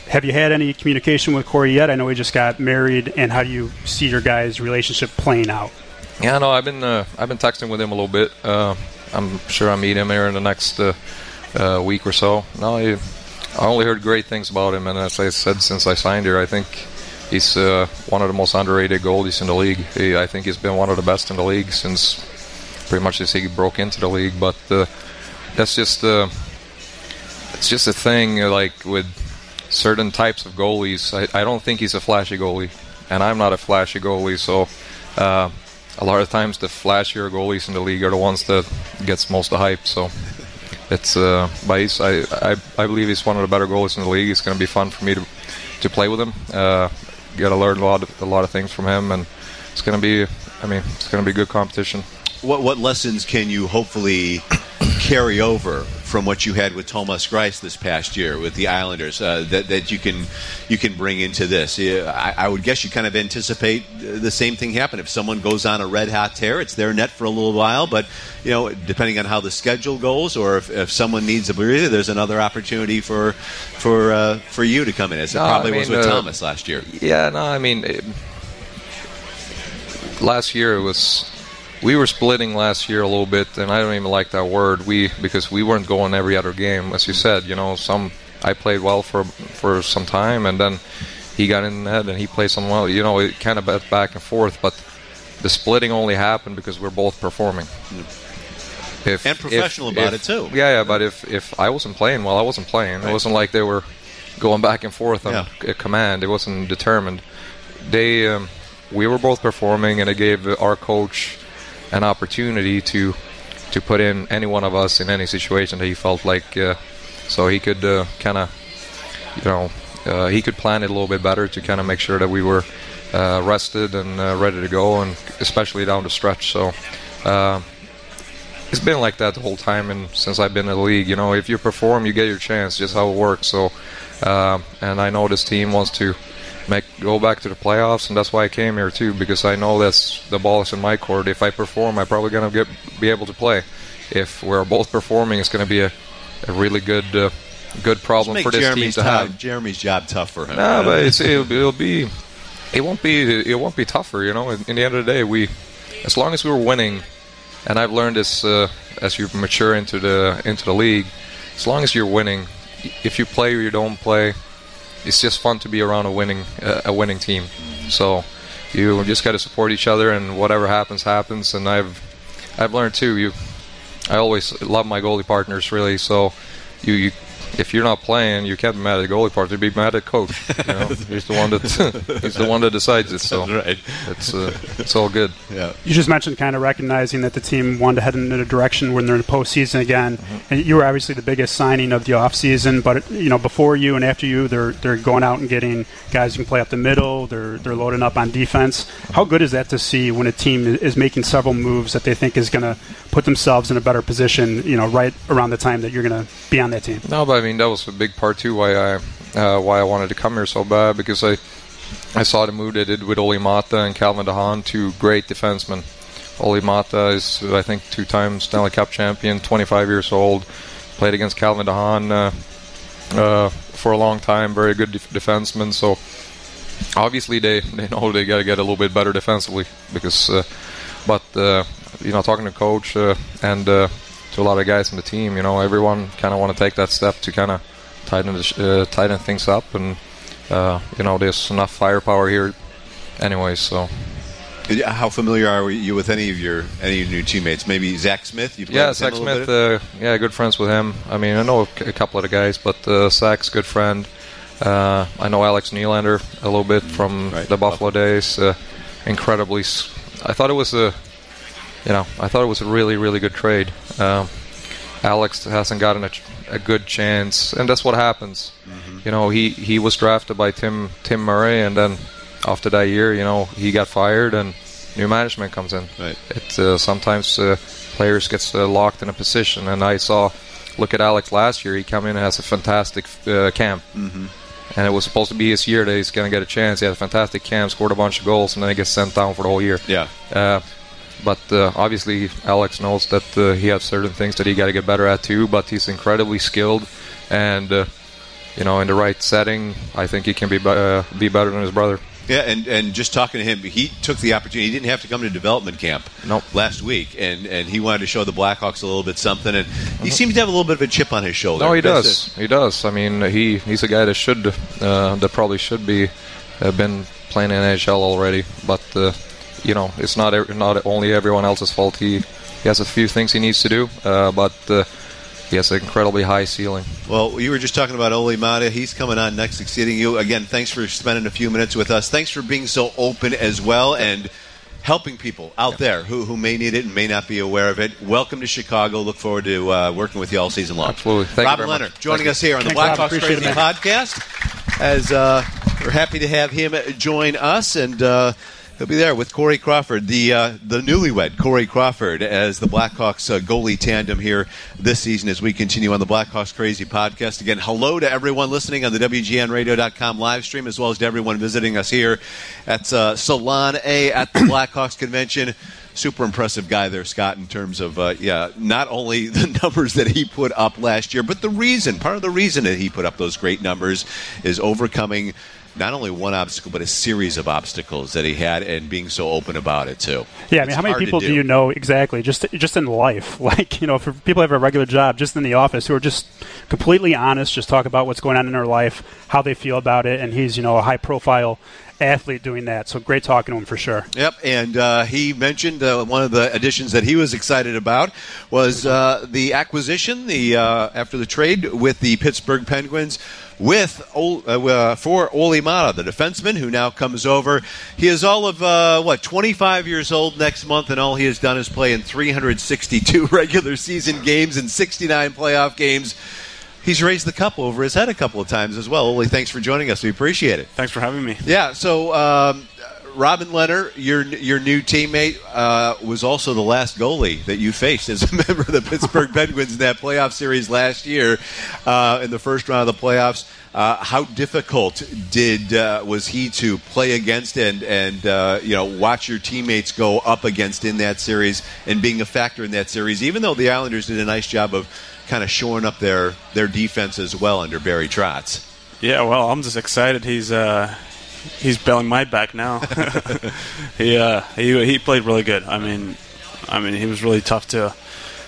Have you had any communication with Corey yet? I know he just got married, and how do you see your guys' relationship playing out? Yeah, no, I've been uh, I've been texting with him a little bit. Uh, I'm sure I'll meet him here in the next uh, uh week or so. No, he, I only heard great things about him, and as I said since I signed here, I think he's uh, one of the most underrated goalies in the league. He, I think he's been one of the best in the league since pretty much since he broke into the league. But uh, that's just uh, it's just a thing like with certain types of goalies. I, I don't think he's a flashy goalie, and I'm not a flashy goalie. So uh, a lot of times the flashier goalies in the league are the ones that gets most of the hype. So it's uh, but he's, I, I I believe he's one of the better goalies in the league. It's going to be fun for me to to play with him. Uh, Got to learn a lot of, a lot of things from him, and it's going to be. I mean, it's going to be good competition. What what lessons can you hopefully carry over from what you had with Thomas Greiss this past year with the Islanders uh, that, that you can you can bring into this? I, I, would guess you kind of anticipate the same thing happen if someone goes on a red hot tear. It's their net for a little while, but you know, depending on how the schedule goes, or if, if someone needs a breather, there's another opportunity for for uh, for you to come in, as it no, probably I mean, was with uh, Thomas last year. Yeah, no, I mean. It, last year it was we were splitting last year a little bit, and I don't even like that word. We because we weren't going every other game, as you said. You know, some I played well for for some time, and then he got in the head and he played some well. You know, it kind of went back and forth, but the splitting only happened because we're both performing. If, and professional if, about if, it too. Yeah, yeah. But if if I wasn't playing, well, I wasn't playing. Right. It wasn't like they were going back and forth on yeah. command. It wasn't determined. They, um, we were both performing, and it gave our coach an opportunity to to put in any one of us in any situation that he felt like, uh, so he could uh, kind of, you know, uh, he could plan it a little bit better to kind of make sure that we were uh, rested and uh, ready to go, and especially down the stretch. So uh, it's been like that the whole time, and since I've been in the league, you know, if you perform, you get your chance. Just how it works. So, and I know this team wants to make go back to the playoffs, and that's why I came here too, because I know that's the ball is in my court. If I perform, I'm probably gonna get be able to play. If we're both performing, it's gonna be a, a really good uh, good problem for this Jeremy's team to have. Jeremy's job tough for him. No, but it's, it'll, it'll, be it won't be it won't be tougher. You know, in, in, the end of the day, we as long as we were winning, and I've learned this uh, as you mature into the into the league. As long as you're winning, if you play or you don't play, it's just fun to be around a winning uh, a winning team. So you just got to support each other, and whatever happens, happens. And I've I've learned too. You, I always love my goalie partners really. So you, you if you're not playing, you can't be mad at the goalie part. You'd Be mad at coach. You know? he's the one that he's the one that decides it. So right. it's uh, it's all good. Yeah. You just mentioned kind of recognizing that the team wanted to head in a direction when they're in the postseason again, mm-hmm. and you were obviously the biggest signing of the offseason. But you know, before you and after you, they're they're going out and getting guys who can play up the middle. They're they're loading up on defense. How good is that to see when a team is making several moves that they think is going to put themselves in a better position? You know, right around the time that you're going to be on that team. No, but I mean that was a big part too why I uh, why I wanted to come here so bad because I I saw the move they did with Olli Maatta and Calvin de Haan, two great defensemen. Olli Maatta is I think two times Stanley Cup champion, 25 years old, played against Calvin de Haan uh, uh, for a long time, very good def- defenseman. So obviously they they know they got to get a little bit better defensively because. Uh, but uh, you know, talking to coach uh, and to a lot of guys in the team. You know, everyone kind of want to take that step to kind of tighten uh, tighten things up, and uh, you know, there's enough firepower here, anyway. So. How familiar are you with any of your any of your new teammates? Maybe Zach Smith. You yeah, Zach Smith. Uh, yeah, good friends with him. I mean, I know a couple of the guys, but uh, Zach's good friend. Uh, I know Alex Nylander a little bit from right. the Buffalo days. Uh, incredibly, I thought it was a you know, I thought it was a really, really good trade. Um, Alex hasn't gotten a, a, good chance, and that's what happens. Mm-hmm. You know, he, he was drafted by Tim Tim Murray, and then after that year, you know, he got fired, and new management comes in. Right. It uh, sometimes uh, players gets uh, locked in a position, and I saw. Look at Alex last year; he came in and has a fantastic uh, camp. Mm-hmm and it was supposed to be his year that he's going to get a chance. He had a fantastic camp, scored a bunch of goals, and then he gets sent down for the whole year. Yeah. Uh, but uh, obviously Alex knows that uh, he has certain things that he got to get better at too. But he's incredibly skilled, and uh, you know, in the right setting, I think he can be uh, be better than his brother. Yeah, and, and just talking to him, he took the opportunity. He didn't have to come to development camp nope. last week, and, and he wanted to show the Blackhawks a little bit something. And he mm-hmm. seems to have a little bit of a chip on his shoulder. No, he does. He does. I mean, he he's a guy that should uh, that probably should be have been playing in NHL already, but uh, you know, it's not not only everyone else's fault. He he has a few things he needs to do, uh, but uh, he has an incredibly high ceiling. Well, you were just talking about Olli Maatta. He's coming on next, succeeding you again. Thanks for spending a few minutes with us. Thanks for being so open as well and helping people out yeah. there who, who may need it and may not be aware of it. Welcome to Chicago. Look forward to uh, working with you all season long. Absolutely. Thank Robin Lehner much. joining Thank us here on the Blackhawks Crazy it, podcast. As uh, we're happy to have him join us and. Uh, He'll be there with Corey Crawford, the uh, the newlywed Corey Crawford, as the Blackhawks uh, goalie tandem here this season as we continue on the Blackhawks Crazy podcast. Again, hello to everyone listening on the WGNRadio.com live stream, as well as to everyone visiting us here at uh, Salon A at the Blackhawks convention. Super impressive guy there, Scott, in terms of uh, yeah, not only the numbers that he put up last year, but the reason. Part of the reason that he put up those great numbers is overcoming not only one obstacle but a series of obstacles that he had and being so open about it too. Yeah, I mean, how many people do. do. you know exactly just just in life? Like, you know, for people who have a regular job just in the office who are just completely honest, just talk about what's going on in their life, how they feel about it, and he's, you know, a high profile athlete doing that. So great talking to him for sure. Yep, and uh, he mentioned uh, one of the additions that he was excited about was uh, the acquisition, the uh, after the trade with the Pittsburgh Penguins with uh, uh, for Olli Maatta, the defenseman who now comes over. He is all of uh, what 25 years old next month, and all he has done is play in 362 regular season games and 69 playoff games. He's raised the cup over his head a couple of times as well. Olli, thanks for joining us. We appreciate it. Thanks for having me. Yeah. So. Um, Robin Lehner, your your new teammate, uh, was also the last goalie that you faced as a member of the Pittsburgh Penguins in that playoff series last year uh, in the first round of the playoffs. Uh, how difficult did uh, was he to play against and and uh, you know watch your teammates go up against in that series and being a factor in that series? Even though the Islanders did a nice job of kind of shoring up their their defense as well under Barry Trotz. Yeah, well, I'm just excited. He's uh, he's belling my back now. he uh, he he played really good. I mean, I mean he was really tough to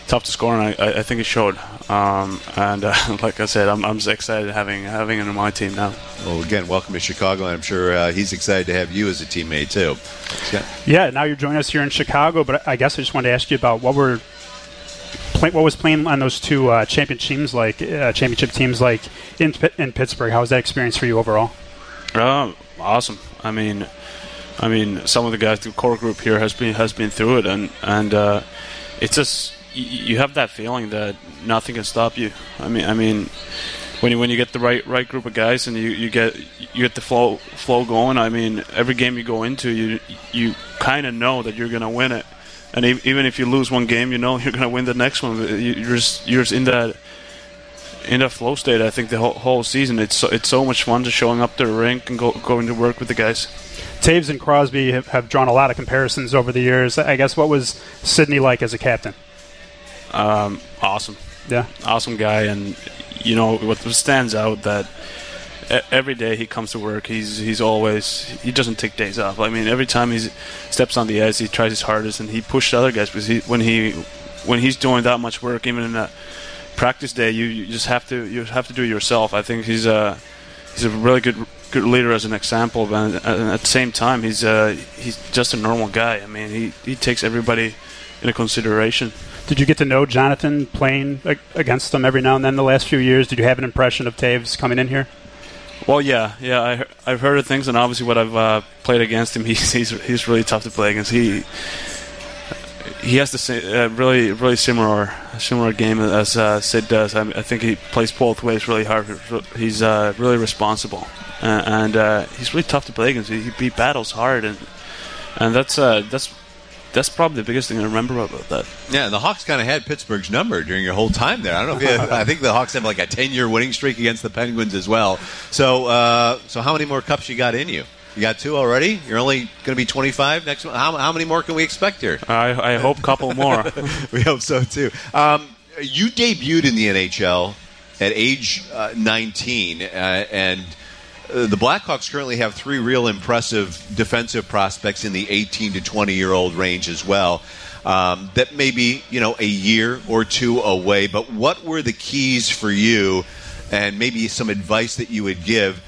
tough to score, and I, I think it showed. Um, and uh, like I said, I'm, I'm just excited having having him on my team now. Well, again, welcome to Chicago, and I'm sure uh, he's excited to have you as a teammate too. Yeah, now you're joining us here in Chicago, but I guess I just wanted to ask you about what were what was playing on those two uh, championship teams like uh, championship teams like in in Pittsburgh. How was that experience for you overall? Um, awesome. I mean, I mean, some of the guys, the core group here has been has been through it, and and uh, it's just you have that feeling that nothing can stop you. I mean, I mean, when you when you get the right right group of guys and you, you get you get the flow flow going. I mean, every game you go into, you you kind of know that you're gonna win it, and even if you lose one game, you know you're gonna win the next one. You're just you're just in that in a flow state. I think the whole, whole season it's so, it's so much fun just showing up to the rink and go, going to work with the guys. Toews and Crosby have, have, drawn a lot of comparisons over the years. I guess what was Sidney like as a captain? Um, awesome. Yeah, awesome guy, and you know what stands out that every day he comes to work, he's he's always he doesn't take days off. I mean, every time he steps on the ice, he tries his hardest, and he pushes other guys because he, when he when he's doing that much work, even in a practice day, you, you just have to you have to do it yourself. I think he's a he's a really good good leader as an example, but at the same time, he's uh, he's just a normal guy. I mean, he he takes everybody into consideration. Did you get to know Jonathan playing against them every now and then the last few years? Did you have an impression of Toews coming in here? Well, yeah, yeah. I, I've heard of things, and obviously, what I've uh, played against him, he's, he's he's really tough to play against. He he has the same, uh, really really similar similar game as uh, Sid does. I, I, think he plays both ways really hard. He's uh, really responsible, and uh, he's really tough to play against. He, he battles hard, and and that's uh, that's that's probably the biggest thing I remember about that. Yeah, the Hawks kind of had Pittsburgh's number during your whole time there. I don't know if you, I think the Hawks have like a ten year winning streak against the Penguins as well. So so how many more cups you got in you? You got two already. You're only going to be 25 next month. How, how many more can we expect here? I, I hope a couple more. we hope so too. Um, you debuted in the NHL at age uh, 19, uh, and uh, the Blackhawks currently have three real impressive defensive prospects in the 18 to 20 year old range as well. Um, that may be you know a year or two away. But what were the keys for you, and maybe some advice that you would give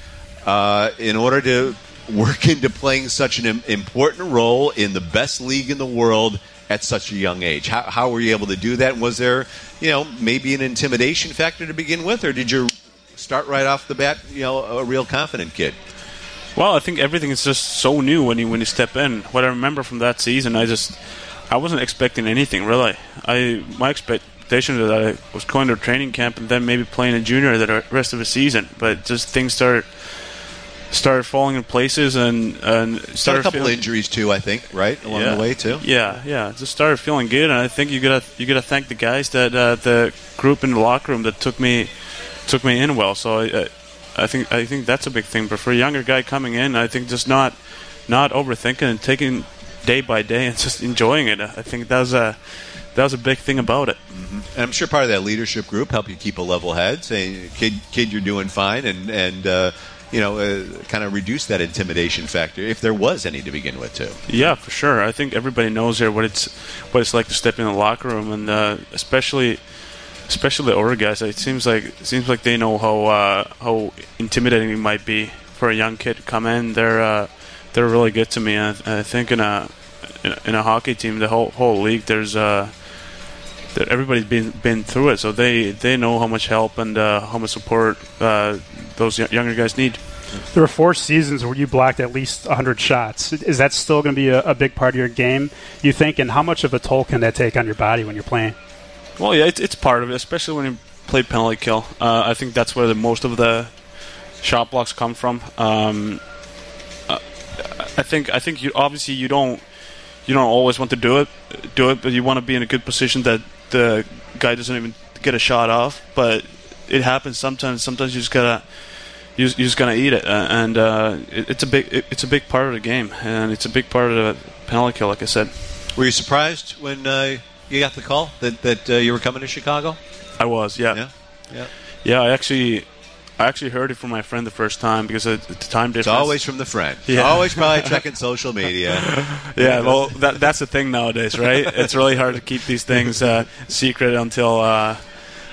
uh, in order to work into playing such an important role in the best league in the world at such a young age? How, how were you able to do that? Was there, you know, maybe an intimidation factor to begin with, or did you start right off the bat, you know, a real confident kid? Well, I think everything is just so new when you when you step in. What I remember from that season, I just I wasn't expecting anything really. I my expectation was that I was going to training camp and then maybe playing a junior the rest of the season, but just things started started falling in places and and started a couple feeling, injuries too. I think right along yeah, the way too. Yeah, yeah, just started feeling good, and I think you gotta you gotta thank the guys that uh, the group in the locker room that took me took me in well. So I, I think I think that's a big thing. But for a younger guy coming in, I think just not not overthinking and taking day by day and just enjoying it. I think that was a that was a big thing about it. Mm-hmm. And I'm sure part of that leadership group helped you keep a level head, saying, "Kid, kid, you're doing fine," and and uh, you know, uh, kind of reduce that intimidation factor, if there was any to begin with, too. Yeah, for sure. I think everybody knows here what it's what it's like to step in the locker room, and uh, especially especially the older guys. It seems like it seems like they know how uh, how intimidating it might be for a young kid to come in. They're uh, they're really good to me. I, I think in a in a hockey team, the whole whole league, there's uh, everybody's been been through it, so they they know how much help and uh, how much support uh, those younger guys need. There were four seasons where you blocked at least 100 shots. Is that still going to be a, a, big part of your game, you think? And how much of a toll can that take on your body when you're playing? Well, yeah, it's, it's part of it, especially when you play penalty kill. Uh, I think that's where the most of the shot blocks come from. Um, uh, I think I think you obviously you don't you don't always want to do it, do it, but you want to be in a good position that the guy doesn't even get a shot off. But it happens sometimes. Sometimes you just gotta you just gonna eat it, uh, and uh, it, it's a big it, it's a big part of the game, and it's a big part of the penalty kill. Like I said, were you surprised when uh, you got the call that that uh, you were coming to Chicago? I was, yeah, yeah, yeah. yeah I actually I actually heard it from my friend the first time because the time difference. It's always from the friend. Yeah. Always probably checking social media. yeah, well, that, that's the thing nowadays, right? it's really hard to keep these things uh, secret until uh,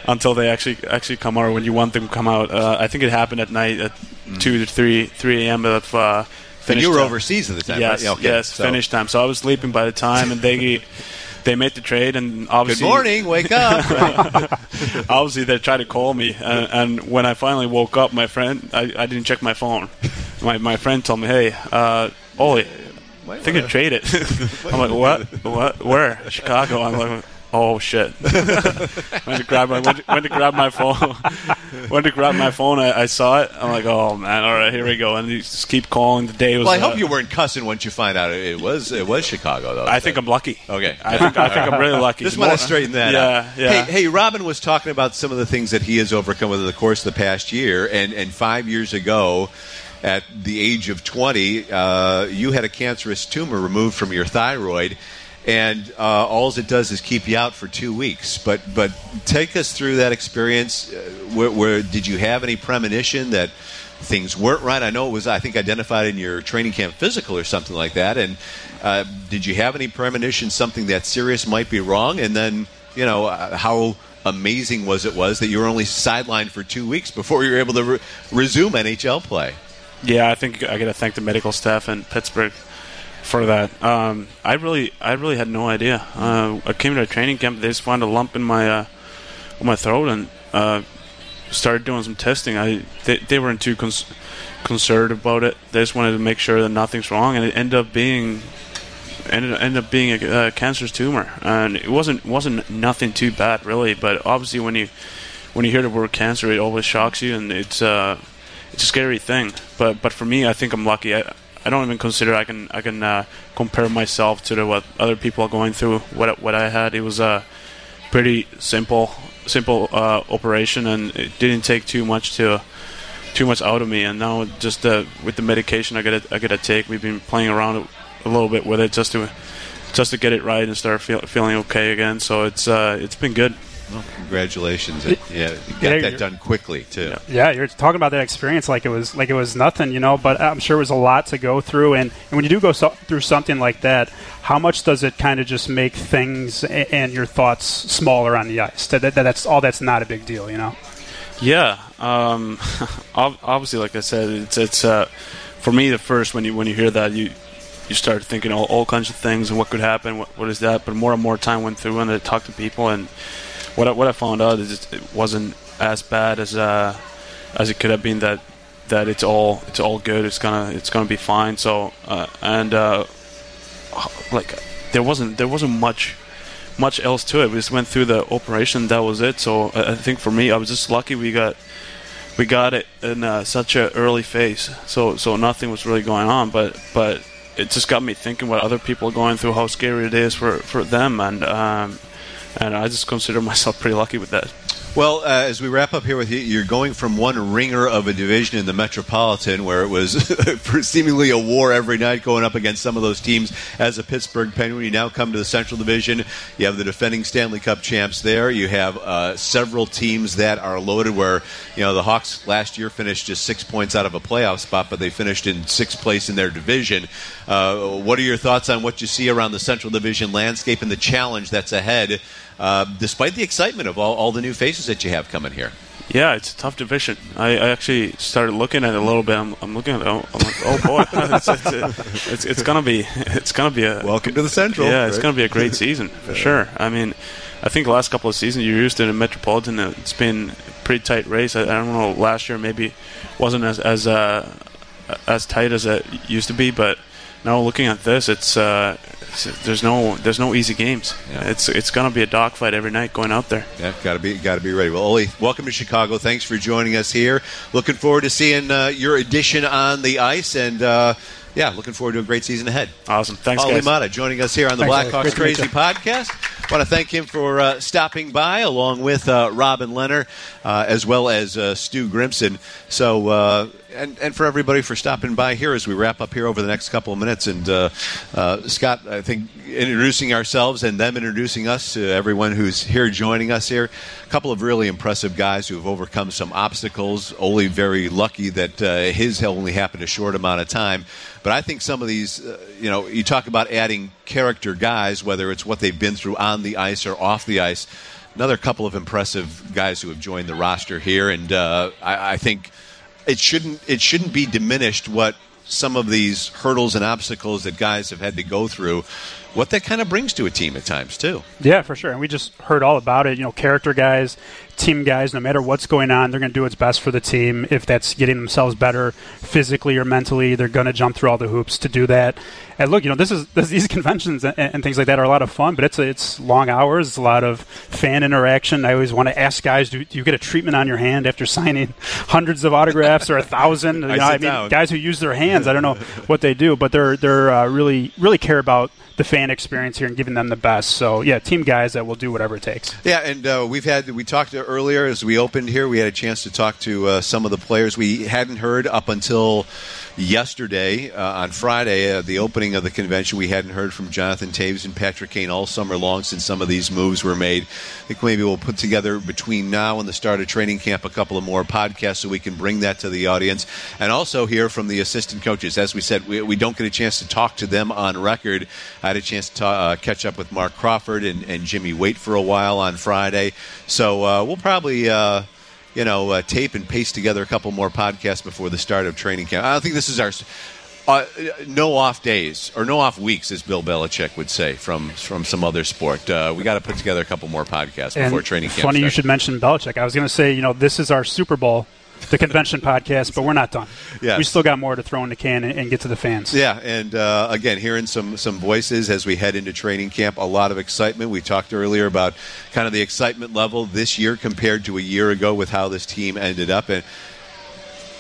until they actually actually come out when you want them to come out. Uh, I think it happened at night at mm. two to three three a.m. Of uh, Finnish. you were time. overseas at the time, yes, right? okay. Yes, so. Finnish time. So I was sleeping by the time, and they they made the trade, and obviously, good morning, wake up. obviously, they tried to call me, and, and, when I finally woke up, my friend, I, I didn't check my phone. My my friend told me, "Hey, uh, Olli, I think you traded." I'm like, "What? What? Where? Chicago?" I'm like oh shit. went to grab my went to, went to grab my phone. went to grab my phone. I, I, saw it. I'm like, oh man, all right, here we go. And you just keep calling. The day was. Well, I hope you weren't cussing once you find out it, was it was Chicago though. I think I'm lucky. Okay, I think I think I'm really lucky. Just want to straighten that yeah, out. Yeah. Hey, hey, Robin was talking about some of the things that he has overcome over the course of the past year, and and five years ago at the age of 20, uh, you had a cancerous tumor removed from your thyroid and uh, all it does is keep you out for two weeks. But but take us through that experience. Uh, where, where, did you have any premonition that things weren't right? I know it was I think identified in your training camp physical or something like that. And uh, did you have any premonition something that serious might be wrong? And then you know uh, how amazing was it was that you were only sidelined for two weeks before you were able to re- resume NHL play? Yeah, I think I got to thank the medical staff in Pittsburgh for that. Um, I really, I really had no idea. Uh, I came to a training camp. They just found a lump in my uh, my throat and uh, started doing some testing. I they, they weren't too cons- concerned about it. They just wanted to make sure that nothing's wrong, and it ended up being ended, ended up being a, a cancerous tumor. And it wasn't wasn't nothing too bad really, but obviously when you when you hear the word cancer, it always shocks you, and it's uh, it's a scary thing. But but for me, I think I'm lucky. I, I don't even consider I can I can uh, compare myself to the, what other people are going through. What what I had, it was a pretty simple simple uh, operation, and it didn't take too much to too much out of me. And now just with the medication I get I get to take, we've been playing around a little bit with it just to just to get it right and start feel, feeling okay again. So it's uh, it's been good. Well, congratulations! It, yeah, you got yeah, that done quickly too. Yeah, you're talking about that experience like it was like it was nothing, you know. But I'm sure it was a lot to go through, and, and when you do go so, through something like that, how much does it kind of just make things and, and your thoughts smaller on the ice? That, that, that's all. That's not a big deal, you know. Yeah, um, obviously, like I said, it's it's uh, for me the first when you when you hear that you you start thinking all, all kinds of things and what could happen, what, what is that? But more and more time went through and I talked to people and what I, what I found out is it wasn't as bad as uh, as it could have been. That that it's all it's all good. It's gonna it's gonna be fine. So uh, and uh, like there wasn't there wasn't much much else to it. We just went through the operation. That was it. So I think for me, I was just lucky we got we got it in uh, such an early phase. So so nothing was really going on. But but it just got me thinking what other people are going through, how scary it is for for them, and um, and I just consider myself pretty lucky with that. Well, uh, as we wrap up here with you, you're going from one ringer of a division in the Metropolitan, where it was seemingly a war every night, going up against some of those teams as a Pittsburgh Penguin. You now come to the Central Division. You have the defending Stanley Cup champs there. You have uh, several teams that are loaded. Where you know the Hawks last year finished just six points out of a playoff spot, but they finished in sixth place in their division. Uh, what are your thoughts on what you see around the Central Division landscape and the challenge that's ahead? Uh, despite the excitement of all, all the new faces that you have coming here. Yeah, it's a tough division. I, I actually started looking at it a little bit. I'm, I'm looking at it. I'm like, oh boy, it's, it's, it's, it's, gonna be it's gonna be a welcome to the Central. Yeah, it's gonna be a great season for sure. I mean, I think the last couple of seasons you're used to in Metropolitan. It's been a pretty tight race. I, I don't know. Last year maybe wasn't as as uh, as tight as it used to be, but now looking at this, it's uh, there's no there's no easy games. Yeah. It's it's going to be a dogfight every night going out there. Yeah, got to be got to be ready. Well, Olli, welcome to Chicago. Thanks for joining us here. Looking forward to seeing uh, your addition on the ice and. Uh, yeah, looking forward to a great season ahead. Awesome. Thanks, Olli guys. Maatta joining us here on the Thanks, Blackhawks Crazy Podcast. want to thank him for uh, stopping by, along with uh, Robin Lehner, uh, as well as uh, Stu Grimson. So, uh, and, and for everybody for stopping by here as we wrap up here over the next couple of minutes. And uh, Scott, I think introducing ourselves and them introducing us to everyone who's here joining us here. A couple of really impressive guys who have overcome some obstacles. Only very lucky that his only happened a short amount of time. But I think some of these, uh, you know, you talk about adding character guys, whether it's what they've been through on the ice or off the ice. Another couple of impressive guys who have joined the roster here, and uh, I, I think it shouldn't it shouldn't be diminished what some of these hurdles and obstacles that guys have had to go through what that kind of brings to a team at times too. Yeah, for sure. And we just heard all about it. You know, character guys, team guys. No matter what's going on, they're going to do what's best for the team. If that's getting themselves better physically or mentally, they're going to jump through all the hoops to do that. And look, you know, this is this, these conventions and, and, things like that are a lot of fun, but it's it's long hours. It's a lot of fan interaction. I always want to ask guys, do, do you get a treatment on your hand after signing hundreds of autographs or a thousand? You know, I, I mean, down. guys who use their hands, I don't know what they do, but they're they're uh, really really care about the fan experience here and giving them the best. So yeah, team guys that will do whatever it takes. Yeah, and uh, we've had we talked earlier as we opened here. We had a chance to talk to uh, some of the players we hadn't heard up until yesterday uh, on Friday, uh, the opening of the convention. We hadn't heard from Jonathan Toews and Patrick Kane all summer long since some of these moves were made. I think maybe we'll put together between now and the start of training camp a couple of more podcasts so we can bring that to the audience and also hear from the assistant coaches. As we said, we, we don't get a chance to talk to them on record. I had a chance to uh, catch up with Marc Crawford and, and, Jimmy Waite for a while on Friday. So uh, we'll probably uh, you know, uh, tape and paste together a couple more podcasts before the start of training camp. I don't think this is our uh, no off days or no off weeks, as Bill Belichick would say from from some other sport. Uh, we got to put together a couple more podcasts and before training camp. Funny starts. you should mention Belichick. I was going to say, you know, this is our Super Bowl the convention podcast, but we're not done. Yeah. We still got more to throw in the can and, and get to the fans. Yeah, and uh, again, hearing some some voices as we head into training camp, a lot of excitement. We talked earlier about kind of the excitement level this year compared to a year ago with how this team ended up, and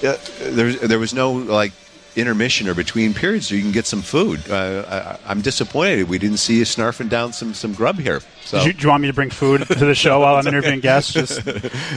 uh, there there was no like intermission or between periods so you can get some food. Uh, I, am disappointed we didn't see you snarfing down some, some grub here. So. Do you, do, you, want me to bring food to the show while I'm interviewing guests? Just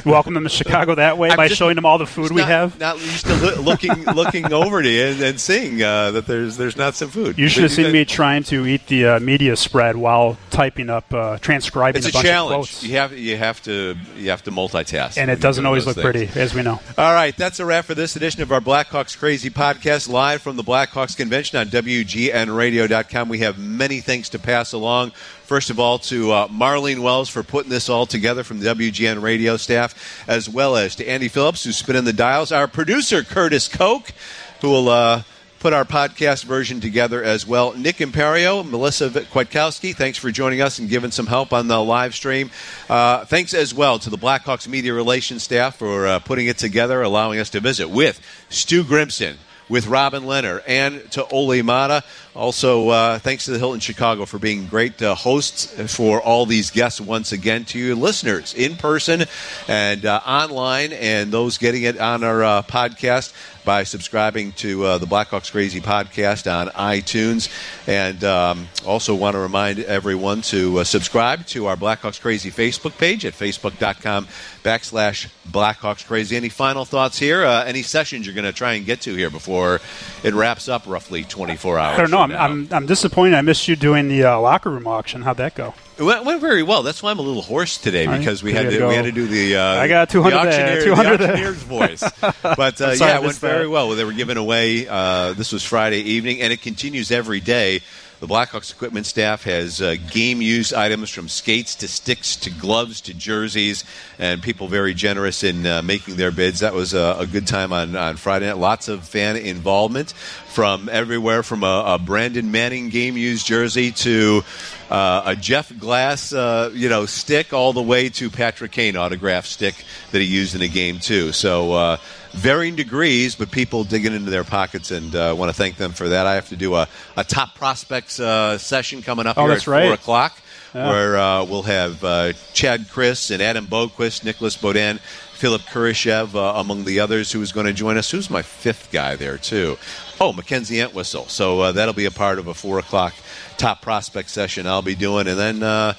welcome them to Chicago that way I'm by just, showing them all the food we not, have. Not just looking looking over to you and, and seeing uh, that there's there's not some food. You should have seen me trying to eat the uh, media spread while typing up, uh, transcribing. It's a, a bunch challenge. Of quotes. You have you have to you have to multitask, and it doesn't always look things. pretty, as we know. All right, that's a wrap for this edition of our Blackhawks Crazy podcast, live from the Blackhawks convention on WGNRadio.com. We have many thanks to pass along. First of all, to uh, Marlene Wells for putting this all together from the WGN radio staff, as well as to Andy Phillips, who's spinning the dials, our producer, Curtis Koch, who will. Uh, put our podcast version together as well. Nick Imperio, Melissa Kwiatkowski, thanks for joining us and giving some help on the live stream. Uh, thanks as well to the Blackhawks media relations staff for uh, putting it together, allowing us to visit with Stu Grimson, with Robin Lehner and to Olli Maatta. Also, uh, thanks to the Hilton Chicago for being great uh, hosts for all these guests once again to you listeners in person and uh, online and those getting it on our uh, podcast by subscribing to uh, the Blackhawks Crazy podcast on iTunes. And um, also want to remind everyone to uh, subscribe to our Blackhawks Crazy Facebook page at facebook.com backslash Blackhawks Crazy. Any final thoughts here? Uh, any sessions you're going to try and get to here before it wraps up roughly 24 hours? I don't know. I'm, I'm, I'm, disappointed I missed you doing the uh, locker room auction. How'd that go? It went, went, very well. That's why I'm a little hoarse today because we had to, we had to do the uh, I got 200 the auctioneer, 200 the auctioneer's voice. But uh, yeah, it went very well. They were giving away. Uh, this was Friday evening, and it continues every day. The Blackhawks equipment staff has uh, game use items from skates to sticks to gloves to jerseys, and people very generous in uh, making their bids. That was a, a, good time on, on Friday night. Lots of fan involvement from everywhere from a, a Brandon Manning game used jersey to uh, a Jeff Glass, uh, you know, stick all the way to Patrick Kane autograph stick that he used in the game too. So uh, varying degrees, but people digging into their pockets, and uh, want to thank them for that. I have to do a, a top prospects uh, session coming up oh, here at four o'clock, yeah. where uh, we'll have uh, Chad Krys and Adam Boqvist, Nicolas Beaudin, Philipp Kurashev, uh, among the others, who is going to join us. Who's my fifth guy there too? Oh, Mackenzie Entwistle. So uh, that'll be a part of a four o'clock top prospect session I'll be doing, and then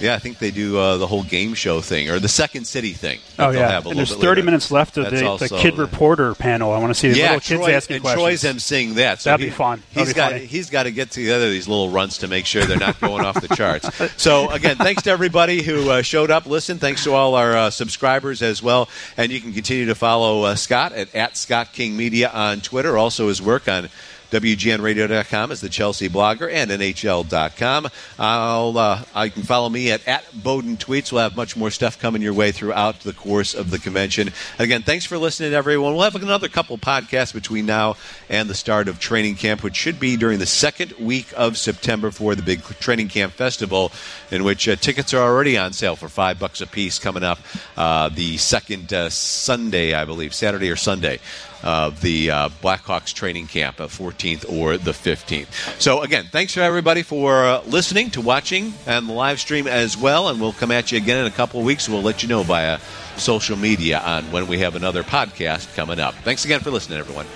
yeah, I think they do uh, the whole game show thing or the Second City thing. Oh yeah, and there's 30 later. minutes left of the, the, kid reporter panel. I want to see the yeah, little kids Troy, asking and questions. Troy's emceeing that. So That'd he, be fun. That'd he's be got funny. he's got to get together these little runs to make sure they're not going off the charts. So again, thanks to everybody who uh, showed up. Listen, thanks to all our uh, subscribers as well, and you can continue to follow uh, Scott at, at Scott King Media on Twitter. Also, his work on WGNradio.com is the Chelsea blogger and NHL.com. I'll, uh, you can follow me at, at Boden Tweets. We'll have much more stuff coming your way throughout the course of the convention. Again, thanks for listening, everyone. We'll have another couple podcasts between now and the start of training camp, which should be during the second week of September for the big training camp festival, in which uh, tickets are already on sale for five bucks a piece coming up uh, the second uh, Sunday, I believe, Saturday or Sunday of the uh, Blackhawks training camp, the 14th or the 15th. So, again, thanks for everybody for uh, listening, to watching, and the live stream as well. And we'll come at you again in a couple of weeks. We'll let you know via social media on when we have another podcast coming up. Thanks again for listening, everyone.